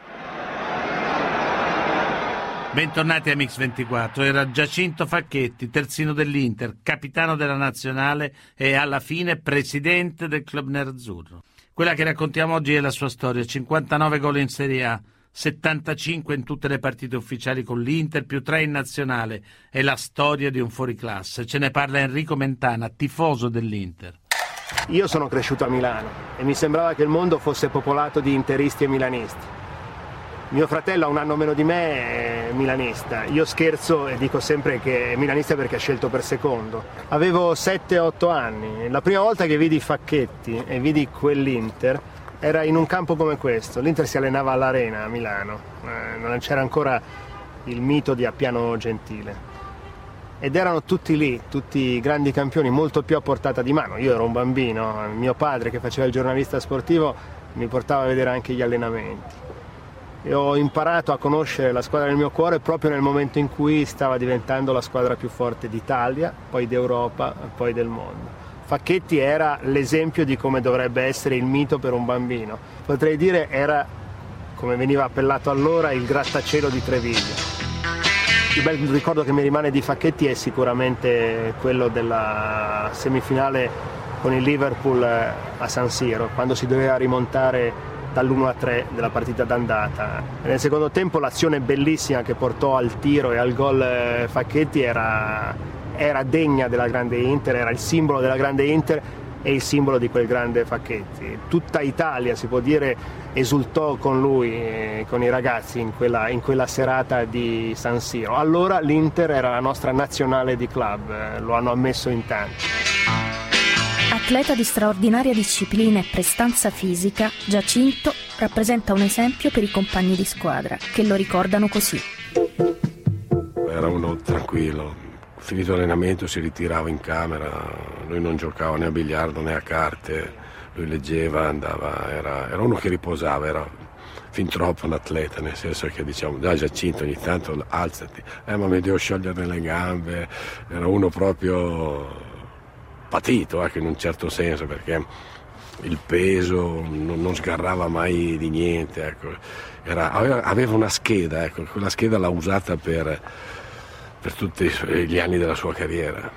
Speaker 2: Bentornati a Mix24, era Giacinto Facchetti, terzino dell'Inter, capitano della nazionale e alla fine presidente del club nerazzurro. Quella che raccontiamo oggi è la sua storia, 59 gol in Serie A, 75 in tutte le partite ufficiali con l'Inter, più 3 in nazionale. È la storia di un fuoriclasse. Ce ne parla Enrico Mentana, tifoso dell'Inter.
Speaker 19: Io sono cresciuto a Milano e mi sembrava che il mondo fosse popolato di interisti e milanisti. Mio fratello ha un anno meno di me è milanista. Io scherzo e dico sempre che è milanista perché ha scelto per secondo. Avevo 7-8 anni. La prima volta che vidi Facchetti e vidi quell'Inter era in un campo come questo. L'Inter si allenava all'Arena a Milano. Eh, non c'era ancora il mito di Appiano Gentile. Ed erano tutti lì, tutti grandi campioni, molto più a portata di mano. Io ero un bambino, mio padre che faceva il giornalista sportivo mi portava a vedere anche gli allenamenti e ho imparato a conoscere la squadra del mio cuore proprio nel momento in cui stava diventando la squadra più forte d'Italia, poi d'Europa poi del mondo. Facchetti era l'esempio di come dovrebbe essere il mito per un bambino. Potrei dire era, come veniva appellato allora, il grattacielo di Treviglio. Il bel ricordo che mi rimane di Facchetti è sicuramente quello della semifinale con il Liverpool a San Siro, quando si doveva rimontare dall'1 a 3 della partita d'andata. Nel secondo tempo l'azione bellissima che portò al tiro e al gol eh, Facchetti era, era degna della grande Inter, era il simbolo della grande Inter e il simbolo di quel grande Facchetti. Tutta Italia, si può dire, esultò con lui, eh, con i ragazzi in quella, in quella, serata di San Siro. Allora l'Inter era la nostra nazionale di club, eh, lo hanno ammesso in tanti.
Speaker 8: Atleta di straordinaria disciplina e prestanza fisica, Giacinto rappresenta un esempio per i compagni di squadra, che lo ricordano così.
Speaker 20: Era uno tranquillo, finito l'allenamento si ritirava in camera, lui non giocava né a biliardo né a carte, lui leggeva, andava, era, era uno che riposava, era fin troppo un atleta, nel senso che diciamo, già Giacinto ogni tanto alzati, eh ma mi devo sciogliere le gambe, era uno proprio patito anche in un certo senso perché il peso non, non sgarrava mai di niente, ecco. Era, aveva, aveva, una scheda, ecco. quella scheda l'ha usata per, per tutti gli anni della sua carriera.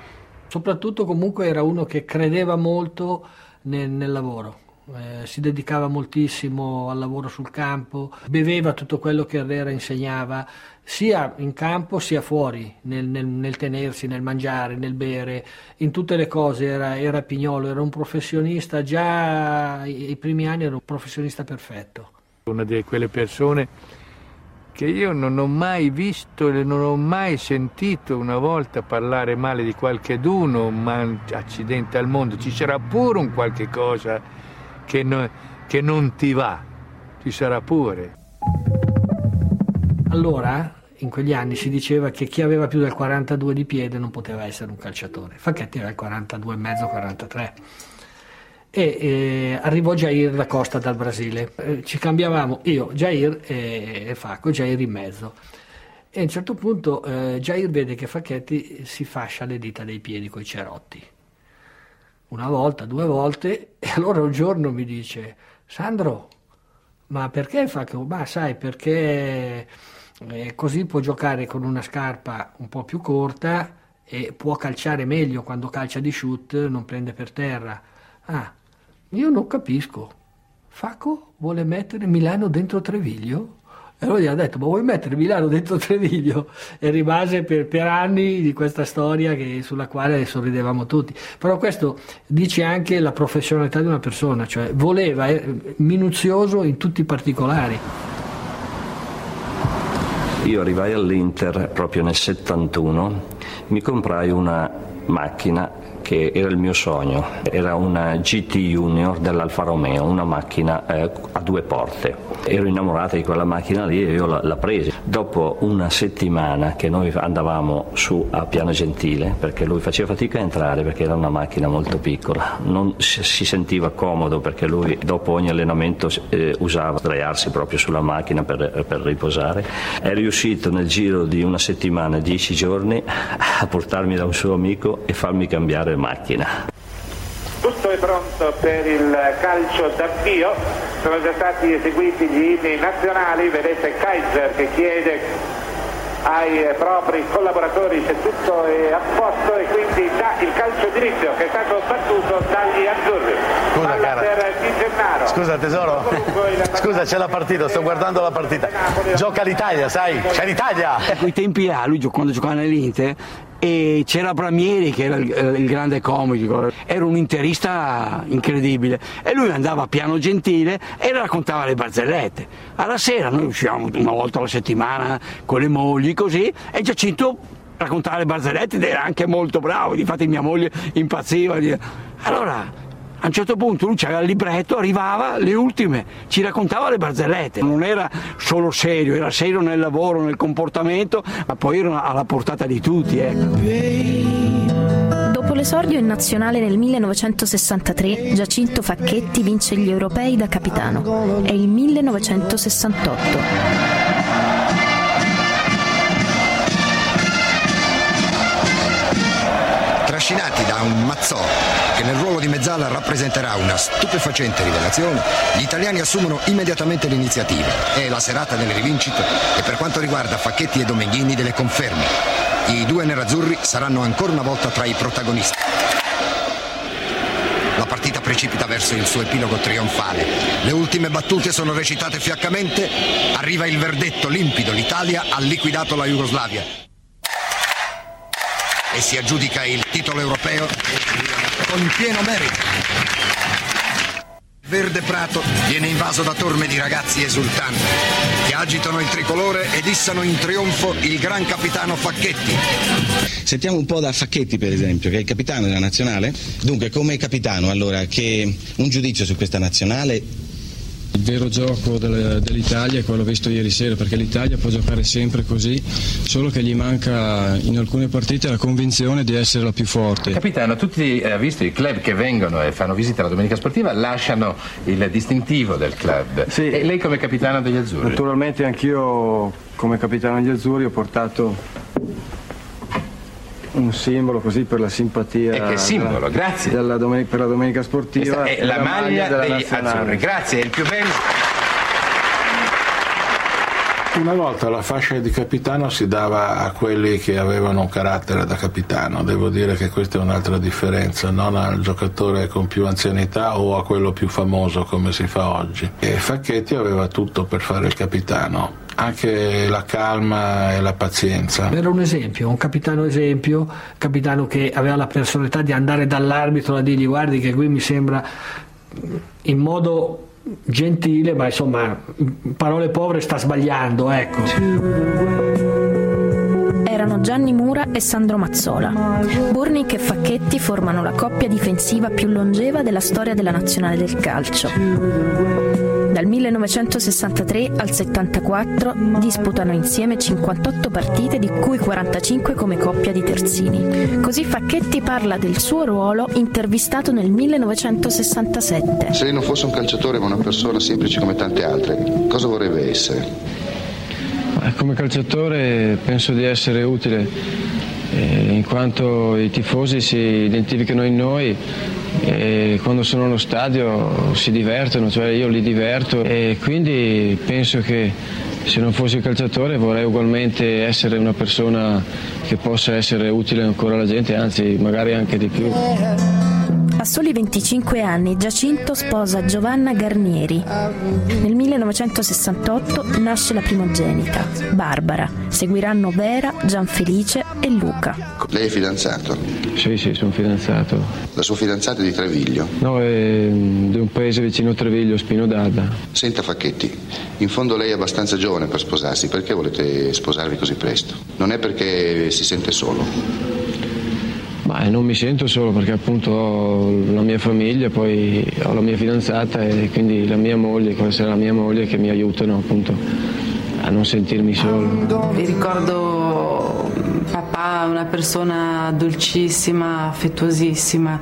Speaker 21: Soprattutto comunque era uno che credeva molto nel, nel lavoro. Eh, si dedicava moltissimo al lavoro sul campo, beveva tutto quello che Herrera insegnava, sia in campo sia fuori, nel, nel, nel, tenersi, nel mangiare, nel bere, in tutte le cose era, era Pignolo, era un professionista, già ai primi anni era un professionista perfetto.
Speaker 17: Una di quelle persone che io non ho mai visto e non ho mai sentito una volta parlare male di qualcheduno, ma accidente al mondo, ci sarà pure un qualche cosa che, no, che non ti va, ci sarà pure.
Speaker 21: Allora, in quegli anni si diceva che chi aveva più del 42 di piede non poteva essere un calciatore. Facchetti era il 42,5, 43. E eh, arrivò Jair da Costa dal Brasile. Eh, ci cambiavamo io, Jair e, e Facco, Jair in mezzo. E a un certo punto eh, Jair vede che Facchetti si fascia le dita dei piedi coi cerotti. Una volta, due volte, e allora un giorno mi dice: Sandro, ma perché Facco? Ma sai, perché eh, così può giocare con una scarpa un po' più corta e può calciare meglio quando calcia di shoot, non prende per terra. Ah, io non capisco. Faco vuole mettere Milano dentro Treviglio? E allora gli ha detto, ma vuoi mettere Milano dentro Treviglio? E rimase per, per anni di questa storia che, sulla quale sorridevamo tutti. Però questo dice anche la professionalità di una persona, cioè voleva, eh, minuzioso in tutti i particolari.
Speaker 22: Io arrivai all'Inter proprio nel 71, mi comprai una macchina che era il mio sogno, era una GT Junior dell'Alfa Romeo, una macchina eh, a due porte. Ero innamorata di quella macchina lì e io la, la presi. Dopo una settimana che noi andavamo su a Piano Gentile, perché lui faceva fatica a entrare perché era una macchina molto piccola, non si sentiva comodo perché lui dopo ogni allenamento eh, usava sdraiarsi proprio sulla macchina per, per riposare, è riuscito nel giro di una settimana, dieci giorni, a portarmi da un suo amico e farmi cambiare macchina.
Speaker 5: Tutto è pronto per il calcio d'avvio, sono già stati eseguiti gli inni nazionali, vedete Kaiser che chiede
Speaker 23: ai propri collaboratori se tutto è a posto e quindi dà il calcio d'inizio che è stato battuto dagli azzurri.
Speaker 24: Scusa, cara.
Speaker 23: per Di Gennaro.
Speaker 24: Scusa tesoro, scusa c'è la partita, sto guardando la partita. Gioca l'Italia, sai? C'è l'Italia!
Speaker 25: Quei tempi là, lui gio- quando giocava nell'Inter, e c'era Bramieri che era il, eh, il grande comico, era un interista incredibile e lui andava piano gentile e raccontava le barzellette. Alla sera noi uscivamo una volta alla settimana con le mogli così e Giacinto raccontava le barzellette ed era anche molto bravo, difatti mia moglie impazziva. Allora a un certo punto lui c'aveva il libretto, arrivava, le ultime, ci raccontava le barzellette. Non era solo serio, era serio nel lavoro, nel comportamento, ma poi era alla portata di tutti. Ecco.
Speaker 8: Dopo l'esordio in nazionale nel 1963, Giacinto Facchetti vince gli europei da capitano. È il 1968.
Speaker 26: Trascinati da un Mazzò che nel ruolo di mezzala rappresenterà una stupefacente rivelazione, gli italiani assumono immediatamente l'iniziativa. È la serata delle rivincite e per quanto riguarda Facchetti e Domenghini delle conferme. I due nerazzurri saranno ancora una volta tra i protagonisti. La partita precipita verso il suo epilogo trionfale. Le ultime battute sono recitate fiaccamente. Arriva il verdetto limpido. L'Italia ha liquidato la Jugoslavia. E si aggiudica il titolo europeo con pieno merito. Verde Prato viene invaso da torme di ragazzi esultanti che agitano il tricolore ed issano in trionfo il gran capitano Facchetti.
Speaker 27: Sentiamo un po' da Facchetti, per esempio, che è il capitano della nazionale. Dunque, come capitano, allora, che un giudizio su questa nazionale
Speaker 12: Il vero gioco del- dell'Italia è quello visto ieri sera, perché l'Italia può giocare sempre così, solo che gli manca in alcune partite la convinzione di essere la più forte.
Speaker 28: Capitano, tutti ha visto i club che vengono e fanno visita alla domenica sportiva lasciano il distintivo del club. E lei come capitano degli azzurri?
Speaker 12: Naturalmente anch'io come capitano degli azzurri ho portato un simbolo così per la simpatia
Speaker 28: E che simbolo,
Speaker 12: della-
Speaker 28: grazie.
Speaker 12: della domen- per la domenica sportiva.
Speaker 28: Questa è
Speaker 12: e
Speaker 28: la maglia
Speaker 12: della
Speaker 28: degli
Speaker 12: nazionale.
Speaker 28: azzurri. Grazie, è il più bello.
Speaker 20: Una volta la fascia di capitano si dava a quelli che avevano un carattere da capitano, devo dire che questa è un'altra differenza, non al giocatore con più anzianità o a quello più famoso come si fa oggi. E Facchetti aveva tutto per fare il capitano, anche la calma e la pazienza.
Speaker 21: Era un esempio, un capitano esempio, capitano che aveva la personalità di andare dall'arbitro a dirgli guardi che qui mi sembra in modo gentile, ma insomma, in parole povere sta sbagliando, ecco.
Speaker 8: Erano Gianni Mura e Sandro Mazzola. Burnick e Facchetti formano la coppia difensiva più longeva della storia della nazionale del calcio. Dal 1963 al 74 disputano insieme 58 partite, di cui 45 come coppia di terzini. Così Facchetti parla del suo ruolo intervistato nel 1967.
Speaker 14: Se lei non fosse un calciatore ma una persona semplice come tante altre, cosa vorrebbe essere?
Speaker 12: Come calciatore penso di essere utile, eh, in quanto i tifosi si identificano in noi e quando sono allo stadio si divertono, cioè io li diverto e quindi penso che se non fossi calciatore vorrei ugualmente essere una persona che possa essere utile ancora alla gente, anzi magari anche di più.
Speaker 8: A soli 25 anni Giacinto sposa Giovanna Garnieri. Nel 1968 nasce la primogenita, Barbara. Seguiranno Vera, Gianfelice e Luca.
Speaker 14: Lei è fidanzato?
Speaker 12: Sì, sì, sono fidanzato.
Speaker 14: La sua fidanzata è di Treviglio?
Speaker 12: No, è mm, di un paese vicino a Treviglio, Spino d'Adda.
Speaker 14: Senta Facchetti, in fondo lei è abbastanza giovane per sposarsi, perché volete sposarvi così presto? Non è perché si sente solo?
Speaker 12: Ma non mi sento solo perché appunto ho la mia famiglia, poi ho la mia fidanzata e quindi la mia moglie, come sarà la mia moglie, che mi aiutano appunto a non sentirmi solo.
Speaker 29: Vi ricordo papà, una persona dolcissima, affettuosissima,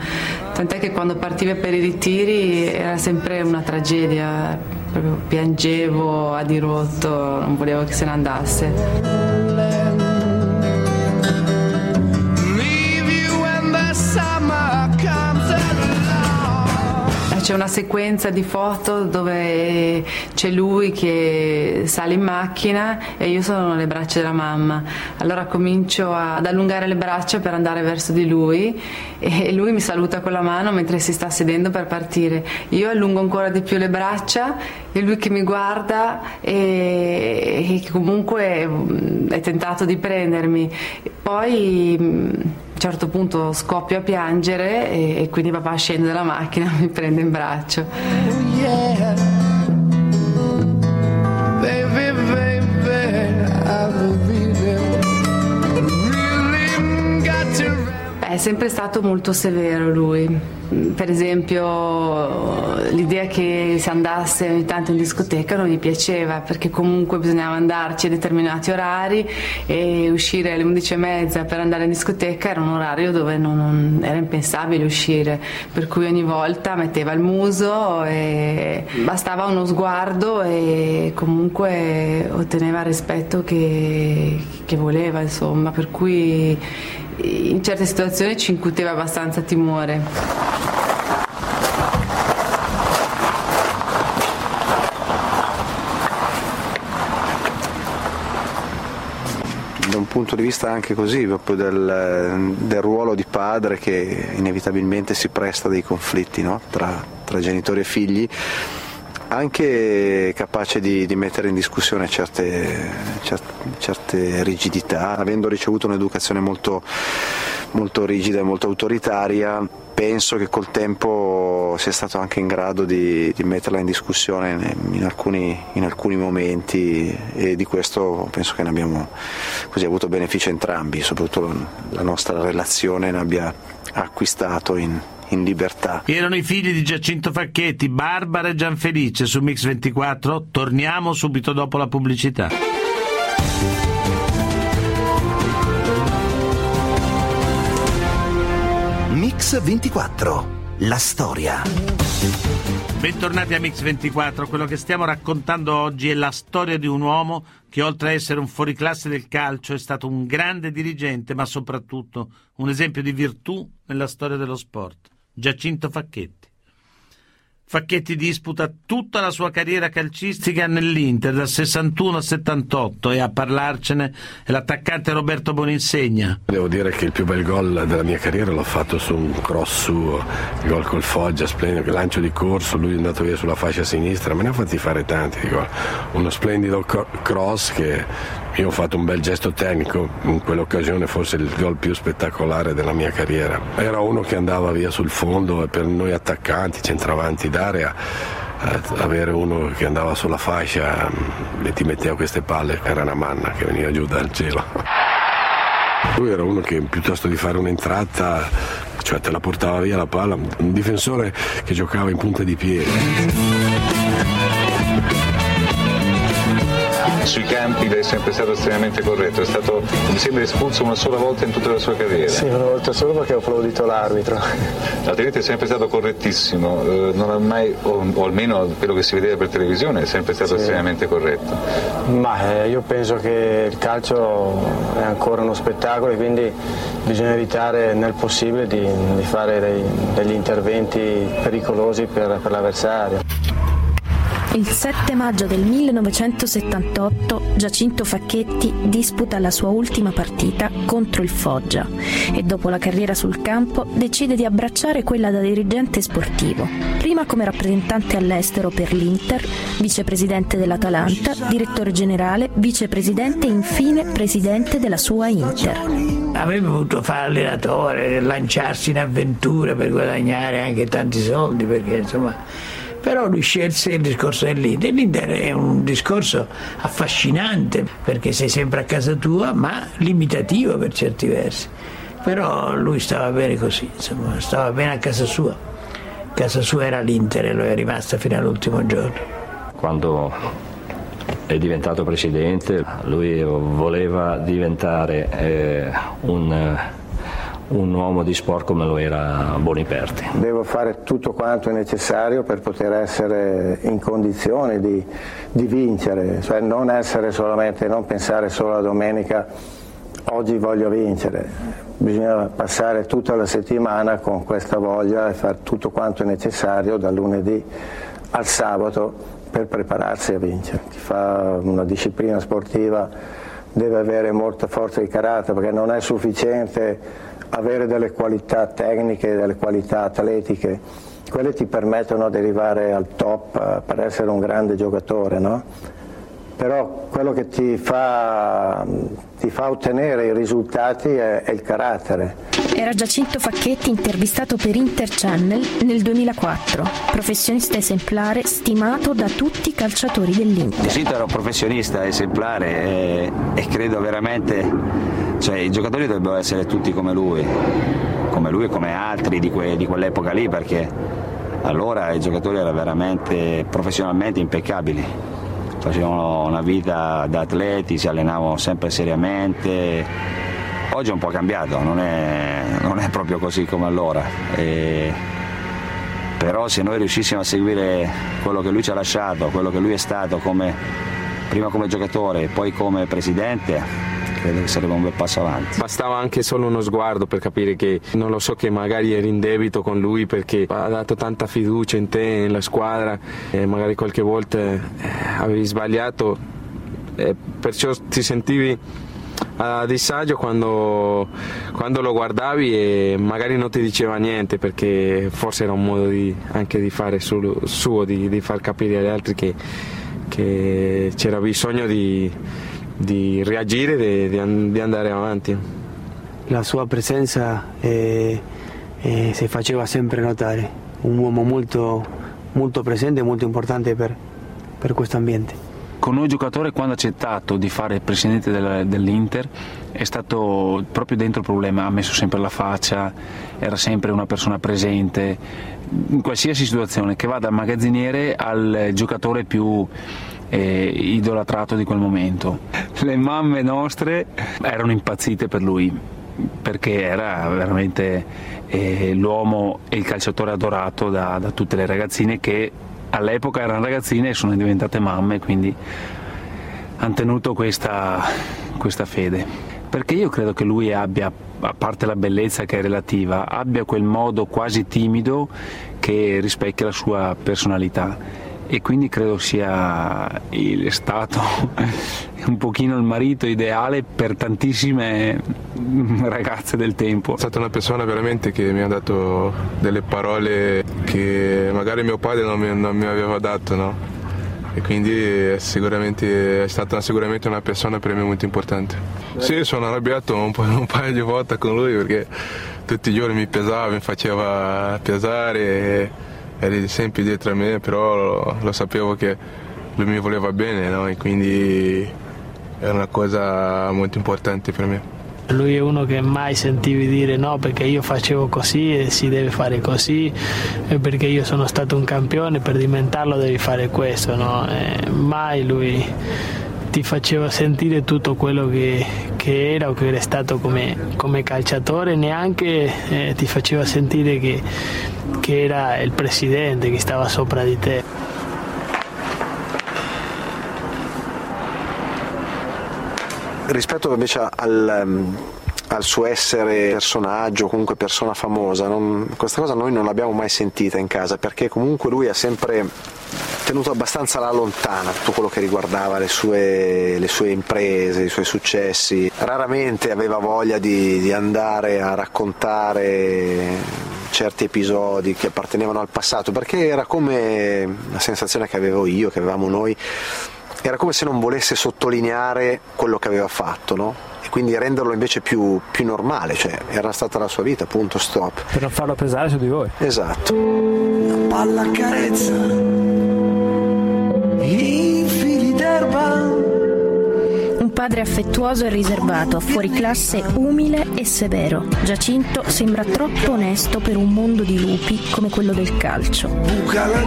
Speaker 29: tant'è che quando partiva per i ritiri era sempre una tragedia, proprio piangevo a dirotto, non volevo che se ne andasse. C'è una sequenza di foto dove c'è lui che sale in macchina e io sono nelle braccia della mamma. Allora comincio ad allungare le braccia per andare verso di lui e lui mi saluta con la mano mentre si sta sedendo per partire. Io allungo ancora di più le braccia e lui che mi guarda e, e comunque è tentato di prendermi. Poi mm, un certo punto scoppio a piangere e, e quindi papà scende dalla macchina e mi prende in braccio. È sempre stato molto severo lui. Per esempio l'idea che si andasse ogni tanto in discoteca non gli piaceva perché comunque bisognava andarci a determinati orari e uscire alle 11.30 per andare in discoteca era un orario dove non, non era impensabile uscire, per cui ogni volta metteva il muso e bastava uno sguardo e comunque otteneva il rispetto che, che voleva, insomma, per cui in certe situazioni ci incuteva abbastanza timore.
Speaker 30: da un punto di vista anche così, proprio del, del ruolo di padre che inevitabilmente si presta dei conflitti no? tra, tra genitori e figli anche capace di, di, mettere in discussione certe, certe, rigidità, avendo ricevuto un'educazione molto, molto rigida e molto autoritaria, penso che col tempo sia stato anche in grado di, di metterla in discussione in alcuni, in alcuni, momenti e di questo penso che ne abbiamo così, avuto beneficio entrambi, soprattutto la nostra relazione ne abbia acquistato in, in libertà.
Speaker 2: Erano i figli di Giacinto Facchetti, Barbara e Gianfelice su Mix 24. Torniamo subito dopo la pubblicità.
Speaker 1: Mix 24. La storia.
Speaker 2: Bentornati a Mix 24. Quello che stiamo raccontando oggi è la storia di un uomo che oltre a essere un fuoriclasse del calcio è stato un grande dirigente, ma soprattutto un esempio di virtù nella storia dello sport. Giacinto Facchetti. Facchetti disputa tutta la sua carriera calcistica nell'Inter dal 61 al 78 e a parlarcene è l'attaccante Roberto Boninsegna.
Speaker 20: Devo dire che il più bel gol della mia carriera l'ho fatto su un cross suo, il gol col Foggia, splendido, lancio di corso, lui è andato via sulla fascia sinistra, me ne ha fatti fare tanti di gol. Uno splendido cross che io ho fatto un bel gesto tecnico, in quell'occasione forse il gol più spettacolare della mia carriera. Era uno che andava via sul fondo e per noi attaccanti, centravanti d'area, avere uno che andava sulla fascia mm, e ti metteva queste palle era una manna che veniva giù dal cielo. Lui era uno che piuttosto di fare un'entrata, cioè te la portava via la palla, un difensore che giocava in punta di piedi
Speaker 31: sui campi lei è sempre stato estremamente corretto, è stato, mi sembra, espulso una sola volta in tutta la sua carriera.
Speaker 19: Sì, una volta solo perché ho applaudito l'arbitro.
Speaker 31: Altrimenti è sempre stato correttissimo, eh, non ha mai, o, o, almeno quello che si vedeva per televisione, è sempre stato sì. estremamente corretto.
Speaker 19: Ma eh, io penso che il calcio è ancora uno spettacolo e quindi bisogna evitare nel possibile di, di fare dei, degli interventi pericolosi per, per l'avversario.
Speaker 8: Il 7 maggio del 1978 Giacinto Facchetti disputa la sua ultima partita contro il Foggia e dopo la carriera sul campo decide di abbracciare quella da dirigente sportivo, prima come rappresentante all'estero per l'Inter, vicepresidente dell'Atalanta, direttore generale, vicepresidente e infine presidente della sua Inter.
Speaker 15: Avrebbe potuto fare allenatore, lanciarsi in avventure per guadagnare anche tanti soldi perché insomma però lui scelse il discorso dell'Inter. L'Inter è un discorso affascinante perché sei sempre a casa tua, ma limitativo per certi versi. Però lui stava bene così, insomma, stava bene a casa sua. Casa sua era l'Inter e lo è rimasta fino all'ultimo giorno.
Speaker 22: Quando è diventato presidente, lui voleva diventare eh, un un uomo di sport come lo era Boniperti.
Speaker 19: Devo fare tutto quanto è necessario per poter essere in condizione di, di vincere, cioè non non pensare solo alla domenica
Speaker 32: oggi voglio vincere, bisogna passare tutta la settimana con questa voglia e fare tutto quanto è necessario dal lunedì al sabato per prepararsi a vincere. Chi fa una disciplina sportiva deve avere molta forza di carattere perché non è sufficiente avere delle qualità tecniche, delle qualità atletiche, quelle ti permettono di arrivare al top eh, per essere un grande giocatore, no? però quello che ti fa, ti fa, ottenere i risultati è, è, il carattere.
Speaker 8: Era Giacinto Facchetti intervistato per Interchannel nel 2004, professionista esemplare stimato da tutti i calciatori dell'Inter.
Speaker 33: Giacinto era un professionista esemplare e, e credo veramente, cioè i giocatori dovrebbero essere tutti come lui, come lui e come altri di, que, di quell'epoca lì perché allora i giocatori erano veramente professionalmente impeccabili facevano una vita da atleti, si allenavano sempre seriamente. Oggi è un po' cambiato, non è, non è proprio così come allora. E, però se noi riuscissimo a seguire quello che lui ci ha lasciato, quello che lui è stato come, prima come giocatore e poi come presidente, credo che sarebbe un bel passo avanti.
Speaker 34: Bastava anche solo uno sguardo per capire che non lo so che magari eri in debito con lui perché ha dato tanta fiducia in te, nella squadra e magari qualche volta eh, avevi sbagliato perciò ti sentivi a disagio quando, quando, lo guardavi e magari non ti diceva niente perché forse era un modo di, anche di fare suo, suo di, di, far capire agli altri che, che c'era bisogno di, di reagire e di, di, andare avanti.
Speaker 25: La sua presenza eh, eh, si faceva sempre notare, un uomo molto, molto presente e molto importante per, per questo ambiente.
Speaker 35: Con noi giocatori quando ha accettato di fare il presidente dell'Inter è stato proprio dentro il problema, ha messo sempre la faccia, era sempre una persona presente, in qualsiasi situazione, che va dal magazziniere al giocatore più eh, idolatrato di quel momento. Le mamme nostre erano impazzite per lui perché era veramente eh, l'uomo e il calciatore adorato da, da, tutte le ragazzine che all'epoca erano ragazzine e sono diventate mamme, quindi hanno tenuto questa, questa fede. Perché io credo che lui abbia, a parte la bellezza che è relativa, abbia quel modo quasi timido che rispecchia la sua personalità e quindi credo sia il, stato un pochino il marito ideale per tantissime ragazze del tempo.
Speaker 34: È stata una persona veramente che mi ha dato delle parole che magari mio padre non mi, non mi aveva dato, no? E quindi è, è stata sicuramente una persona per me molto importante. Sì, sono arrabbiato un, po', un paio di volte con lui perché tutti i giorni mi pesava, mi faceva pesare. E eri sempre dietro a me, però lo, lo sapevo che lui mi voleva bene no? e quindi era una cosa molto importante per me.
Speaker 21: Lui è uno che mai sentivi dire no perché io facevo così e si deve fare così e perché io sono stato un campione per diventarlo devi fare questo, no? mai lui ti faceva sentire tutto quello che, che era o che era stato come, come calciatore, neanche eh, ti faceva sentire che, che era il presidente che stava sopra di te.
Speaker 30: Rispetto invece al, um, al suo essere personaggio, comunque persona famosa, non, questa cosa noi non l'abbiamo mai sentita in casa perché comunque lui ha sempre tenuto abbastanza alla lontana tutto quello che riguardava le sue, le sue imprese, i suoi successi. Raramente aveva voglia di, di andare a raccontare certi episodi che appartenevano al passato, perché era come la sensazione che avevo io, che avevamo noi, era come se non volesse sottolineare quello che aveva fatto, no? Quindi renderlo invece più, più normale, cioè era stata la sua vita, punto, stop.
Speaker 21: Per non farlo pesare su di voi.
Speaker 30: Esatto.
Speaker 1: Palla carezza i fili d'erba.
Speaker 8: Padre affettuoso e riservato, fuori classe umile e severo. Giacinto sembra troppo onesto per un mondo di lupi come quello del calcio.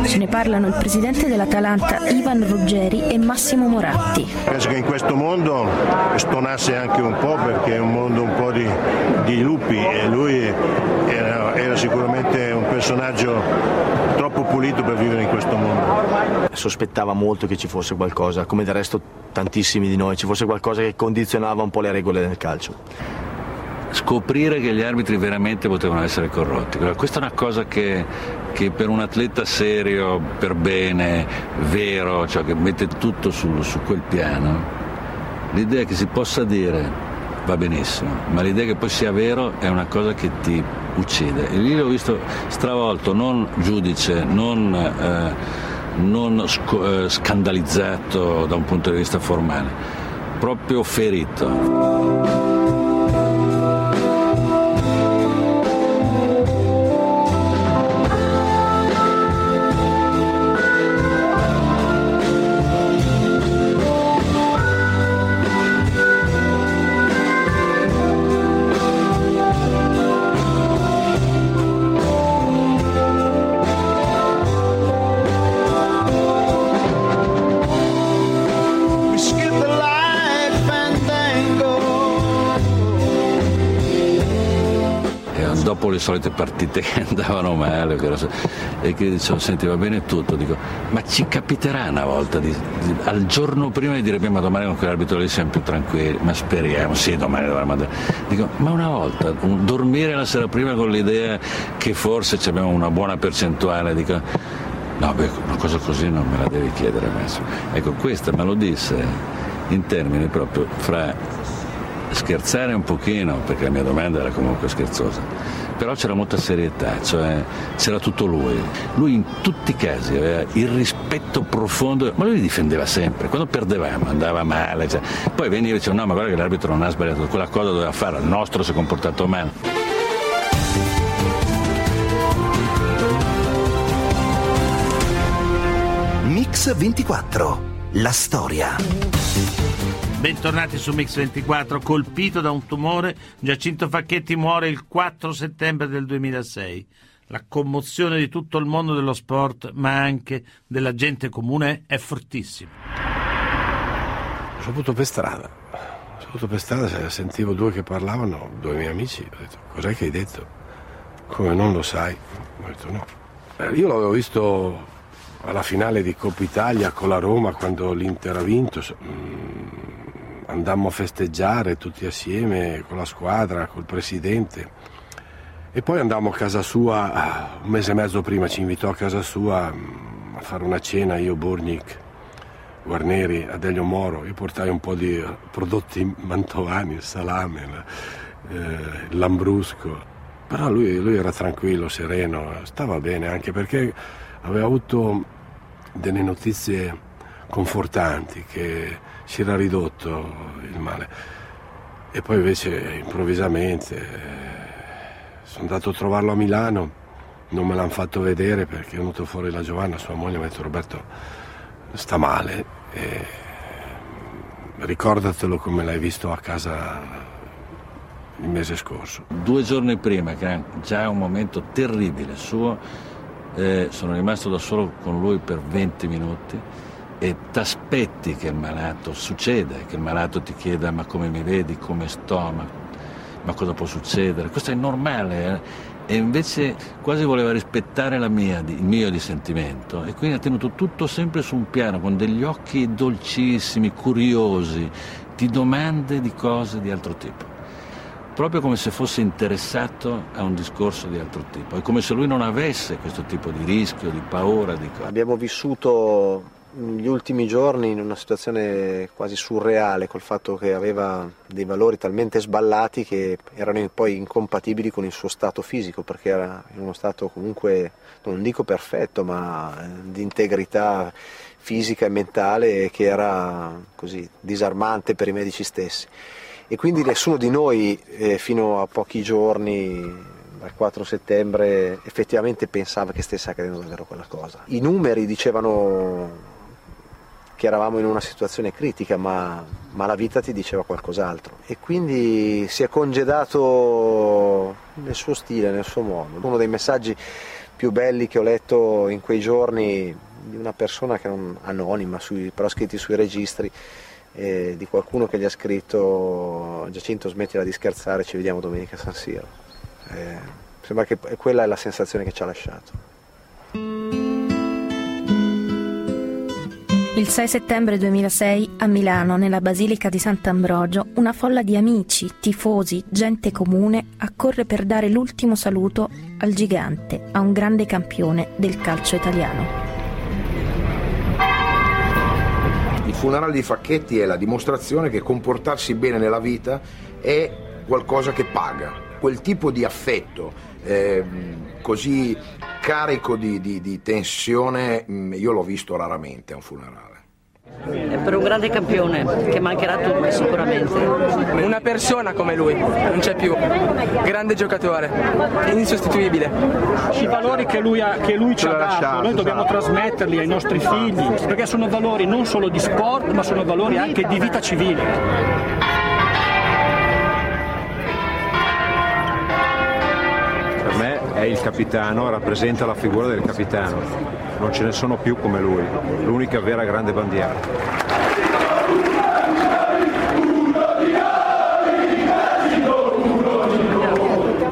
Speaker 8: Ce ne parlano il presidente dell'Atalanta Ivan Ruggeri e Massimo Moratti.
Speaker 36: Penso che in questo mondo stonasse anche un po' perché è un mondo un po' di, di lupi e lui era, era sicuramente un personaggio troppo pulito per vivere in questo mondo.
Speaker 37: sospettava molto che ci fosse qualcosa, come del resto tantissimi di noi, ci fosse qualcosa che condizionava un po' le regole del calcio
Speaker 16: scoprire che gli arbitri veramente potevano essere corrotti. Questa è una cosa che, che per un atleta serio, per bene, vero, cioè che mette tutto su, su quel piano, l'idea che si possa dire va benissimo, ma l'idea che poi sia vero è una cosa che ti uccide. E lì l'ho visto stravolto, non giudice, non, eh, non sc- eh, scandalizzato da un punto di vista formale, proprio ferito. Solite partite che andavano male e che dicevo senti va bene tutto, dico ma ci capiterà una volta di, di, al giorno prima di dire ma domani con quell'arbitro lì siamo più tranquilli, ma speriamo, sì domani dovremmo andare. Dico ma una volta, un, dormire la sera prima con l'idea che forse abbiamo una buona percentuale, dico no beh una cosa così non me la devi chiedere adesso. Ecco questa me lo disse in termini proprio fra scherzare un pochino, perché la mia domanda era comunque scherzosa, però c'era molta serietà, cioè c'era tutto lui. Lui in tutti i casi aveva il rispetto profondo, ma lui difendeva sempre, quando perdevamo andava male, cioè. poi veniva e diceva no ma guarda che l'arbitro non ha sbagliato, quella cosa doveva fare, il nostro si è comportato male.
Speaker 38: Mix 24, la storia.
Speaker 2: Bentornati su Mix24. Colpito da un tumore, Giacinto Facchetti muore il 4 settembre del 2006. La commozione di tutto il mondo dello sport, ma anche della gente comune, è fortissima.
Speaker 20: Ho saputo per strada. Ho saputo per strada, sentivo due che parlavano, due miei amici. Ho detto, cos'è che hai detto? Come non lo sai? Ho detto no. Eh, io l'avevo visto alla finale di Coppa Italia con la Roma quando l'Inter ha vinto. Mm, andammo a festeggiare tutti assieme con la squadra, col presidente. E poi andammo a casa sua, un mese e mezzo prima ci invitò a casa sua mm, a fare una cena, io, Burnic, Guarneri, Adelio Moro. Io portai un po' di prodotti mantovani, il salame, eh, il lambrusco. Però lui, lui era tranquillo, sereno, stava bene anche perché aveva avuto delle notizie confortanti che si era ridotto il male. E poi invece improvvisamente eh, sono andato a trovarlo a Milano, non me l'hanno fatto vedere perché è venuto fuori la Giovanna, sua moglie, mi ha detto Roberto sta male, e ricordatelo come l'hai visto a casa il mese scorso.
Speaker 16: Due giorni prima, che era già un momento terribile suo, eh, sono rimasto da solo con lui per 20 minuti e ti aspetti che il malato succeda, che il malato ti chieda ma come mi vedi, come sto, ma, ma cosa può succedere. Questo è normale eh? e invece quasi voleva rispettare mia, il mio di sentimento e quindi ha tenuto tutto sempre su un piano con degli occhi dolcissimi, curiosi, di domande di cose di altro tipo proprio come se fosse interessato a un discorso di altro tipo, è come se lui non avesse questo tipo di rischio, di paura. Di.
Speaker 30: Abbiamo vissuto gli ultimi giorni in una situazione quasi surreale col fatto che aveva dei valori talmente sballati che erano poi incompatibili con il suo stato fisico perché era in uno stato comunque non dico perfetto ma di integrità fisica e mentale che era così disarmante per i medici stessi e quindi nessuno di noi eh, fino a pochi giorni dal 4 settembre effettivamente pensava che stesse accadendo davvero quella cosa. I numeri dicevano che eravamo in una situazione critica, ma, ma, la vita ti diceva qualcos'altro. E quindi si è congedato nel suo stile, nel suo modo. Uno dei messaggi più belli che ho letto in quei giorni di una persona che non anonima, sui, però scritti sui registri, eh, di qualcuno che gli ha scritto Giacinto smettila di scherzare, ci vediamo domenica a San Siro. Eh, sembra che quella è la sensazione che ci ha lasciato.
Speaker 8: Il 6 settembre 2006 a Milano, nella Basilica di Sant'Ambrogio, una folla di amici, tifosi, gente comune accorre per dare l'ultimo saluto al gigante, a un grande campione del calcio italiano.
Speaker 39: Il funerale di Facchetti è la dimostrazione che comportarsi bene nella vita è qualcosa che paga. Quel tipo di affetto eh, così carico di, di, di tensione mh, io l'ho visto raramente a un funerale.
Speaker 40: È per un grande campione che mancherà a tutti sicuramente.
Speaker 41: Una persona come lui, non c'è più. Grande giocatore, insostituibile.
Speaker 42: I valori che lui, ha, che lui ci ha dato, noi dobbiamo trasmetterli ai nostri figli, perché sono valori non solo di sport, ma sono valori anche di vita civile.
Speaker 43: È il capitano, rappresenta la figura del capitano. Non ce ne sono più come lui, l'unica vera grande bandiera.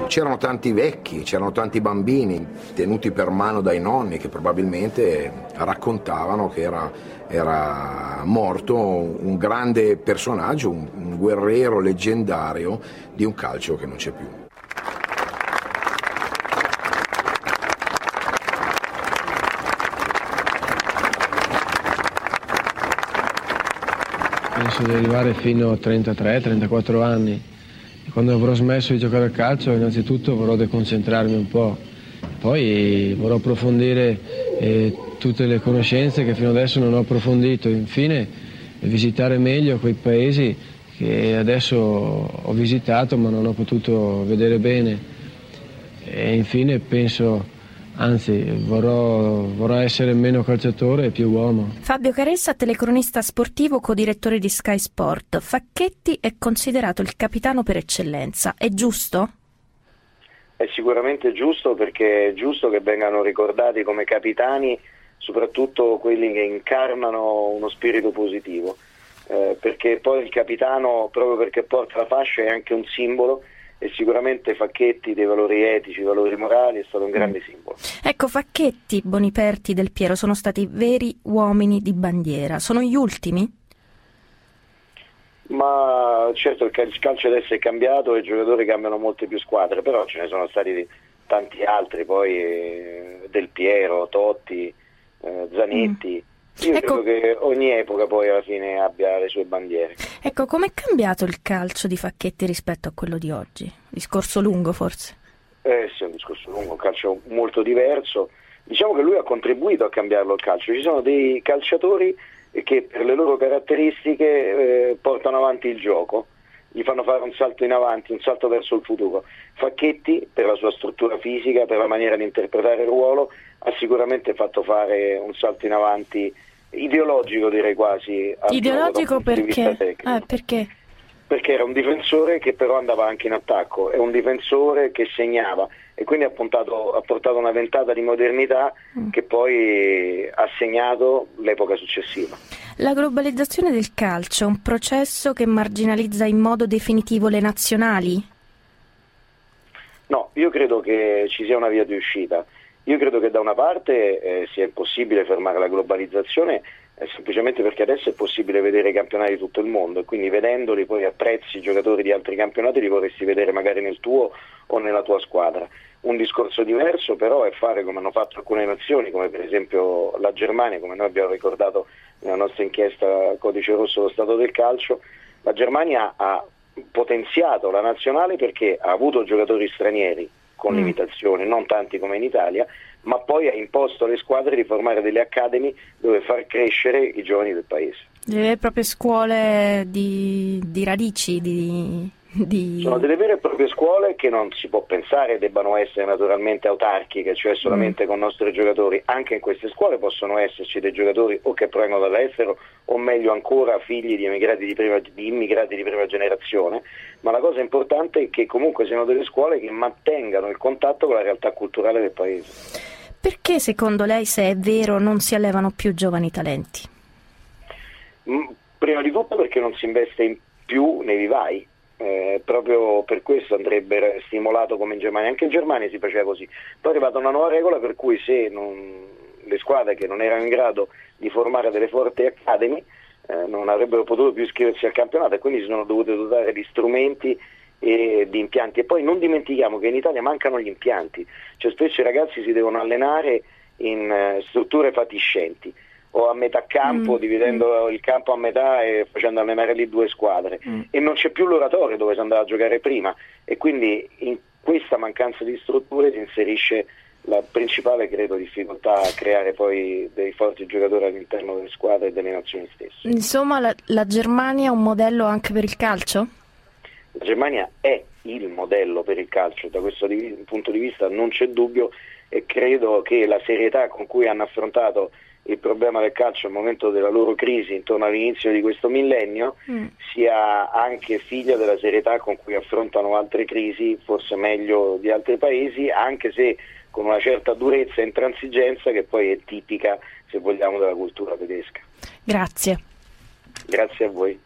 Speaker 39: C'erano tanti vecchi, c'erano tanti bambini tenuti per mano dai nonni che probabilmente raccontavano che era, era morto un grande personaggio, un, un guerriero leggendario di un calcio che non c'è più.
Speaker 34: Di arrivare fino a 33-34 anni. Quando avrò smesso di giocare a calcio, innanzitutto vorrò deconcentrarmi un po', poi vorrò approfondire eh, tutte le conoscenze che fino adesso non ho approfondito. Infine, visitare meglio quei paesi che adesso ho visitato ma non ho potuto vedere bene. E infine penso, anzi, vorrò, vorrò essere meno calciatore e più uomo.
Speaker 8: Fabio Caressa, telecronista sportivo, codirettore di Sky Sport. Facchetti è considerato il capitano per eccellenza, è giusto?
Speaker 44: È sicuramente giusto perché è giusto che vengano ricordati come capitani soprattutto quelli che incarnano uno spirito positivo, eh, perché poi il capitano, proprio perché porta la fascia, è anche un simbolo e sicuramente Facchetti dei valori etici, valori morali è stato un grande simbolo.
Speaker 8: Ecco, Facchetti, Boniperti, Del Piero sono stati veri uomini di bandiera. Sono gli ultimi?
Speaker 44: Ma certo il cal- il calcio adesso è cambiato e i giocatori cambiano molte più squadre, però ce ne sono stati tanti altri, poi eh, Del Piero, Totti, eh, Zanetti. Io
Speaker 8: Ecco-
Speaker 44: credo che ogni epoca poi alla fine abbia le sue bandiere.
Speaker 8: Ecco, com'è cambiato il calcio di Facchetti rispetto a quello di oggi? Discorso lungo forse.
Speaker 44: Eh sì, è un discorso lungo, un calcio molto diverso. Diciamo che lui ha contribuito a cambiarlo il calcio. Ci sono dei calciatori che per le loro caratteristiche eh, portano avanti il gioco, gli fanno fare un salto in avanti, un salto verso il futuro. Facchetti, per la sua struttura fisica, per la maniera di interpretare il ruolo, ha sicuramente fatto fare un salto in avanti ideologico, direi quasi.
Speaker 8: Ideologico perché? Eh, perché?
Speaker 44: perché era un difensore che però andava anche in attacco, è un difensore che segnava e quindi ha, puntato- ha portato una ventata di modernità
Speaker 8: Mm.
Speaker 44: che poi ha segnato l'epoca successiva.
Speaker 8: La globalizzazione del calcio è un processo che marginalizza in modo definitivo le nazionali?
Speaker 44: No, io credo che ci sia una via di uscita. Io credo che da una parte eh, sia impossibile fermare la globalizzazione eh, semplicemente perché adesso è possibile vedere i campionati di tutto il mondo e quindi vedendoli poi apprezzi i giocatori di altri campionati li vorresti vedere magari nel tuo o nella tua squadra. Un discorso diverso però è fare come hanno fatto alcune nazioni, come per esempio la Germania, come noi abbiamo ricordato nella nostra inchiesta Codice Rosso lo Stato del Calcio, la Germania ha potenziato la nazionale perché ha avuto giocatori stranieri con limitazioni, non tanti come in Italia, ma poi ha imposto alle squadre di formare delle academy dove far crescere i giovani del paese.
Speaker 8: Le proprie scuole di, di radici, di, di-
Speaker 44: Sono delle vere e proprie scuole che non si può pensare debbano essere naturalmente autarchiche, cioè solamente con i nostri giocatori. Anche in queste scuole possono esserci dei giocatori o che provengono dall'estero o meglio ancora figli di immigrati di prima, di immigrati di prima generazione, ma la cosa importante è che comunque siano delle scuole che mantengano il contatto con la realtà culturale del paese.
Speaker 8: Perché secondo lei, se è vero, non si allevano più giovani talenti?
Speaker 44: Mm, Prima di tutto perché non si investe in più nei vivai, eh, proprio per questo andrebbe stimolato come in Germania, anche in Germania si faceva così. Poi è arrivata una nuova regola per cui se non, le squadre che non erano in grado di formare delle forti academy eh, non avrebbero potuto più iscriversi al campionato e quindi si sono dovute dotare di strumenti e di impianti. E poi non dimentichiamo che in Italia mancano gli impianti, cioè spesso i ragazzi si devono allenare in eh, strutture fatiscenti o a metà campo, mm. dividendo mm. il campo a metà e facendo allenare lì due squadre. Mm. E non c'è più l'oratorio dove si andava a giocare prima e quindi in questa mancanza di strutture si inserisce la principale credo difficoltà a creare poi dei forti giocatori all'interno delle squadre e delle nazioni stesse.
Speaker 8: Insomma la, la Germania è un modello anche per il calcio?
Speaker 44: La Germania è il modello per il calcio, da questo di, punto di vista non c'è dubbio e credo che la serietà con cui hanno affrontato il problema del calcio al momento della loro crisi intorno all'inizio di questo millennio mm. sia anche figlia della serietà con cui affrontano altre crisi, forse meglio di altri paesi, anche se con una certa durezza e intransigenza che poi è tipica, se vogliamo, della cultura tedesca.
Speaker 8: Grazie.
Speaker 44: Grazie a voi.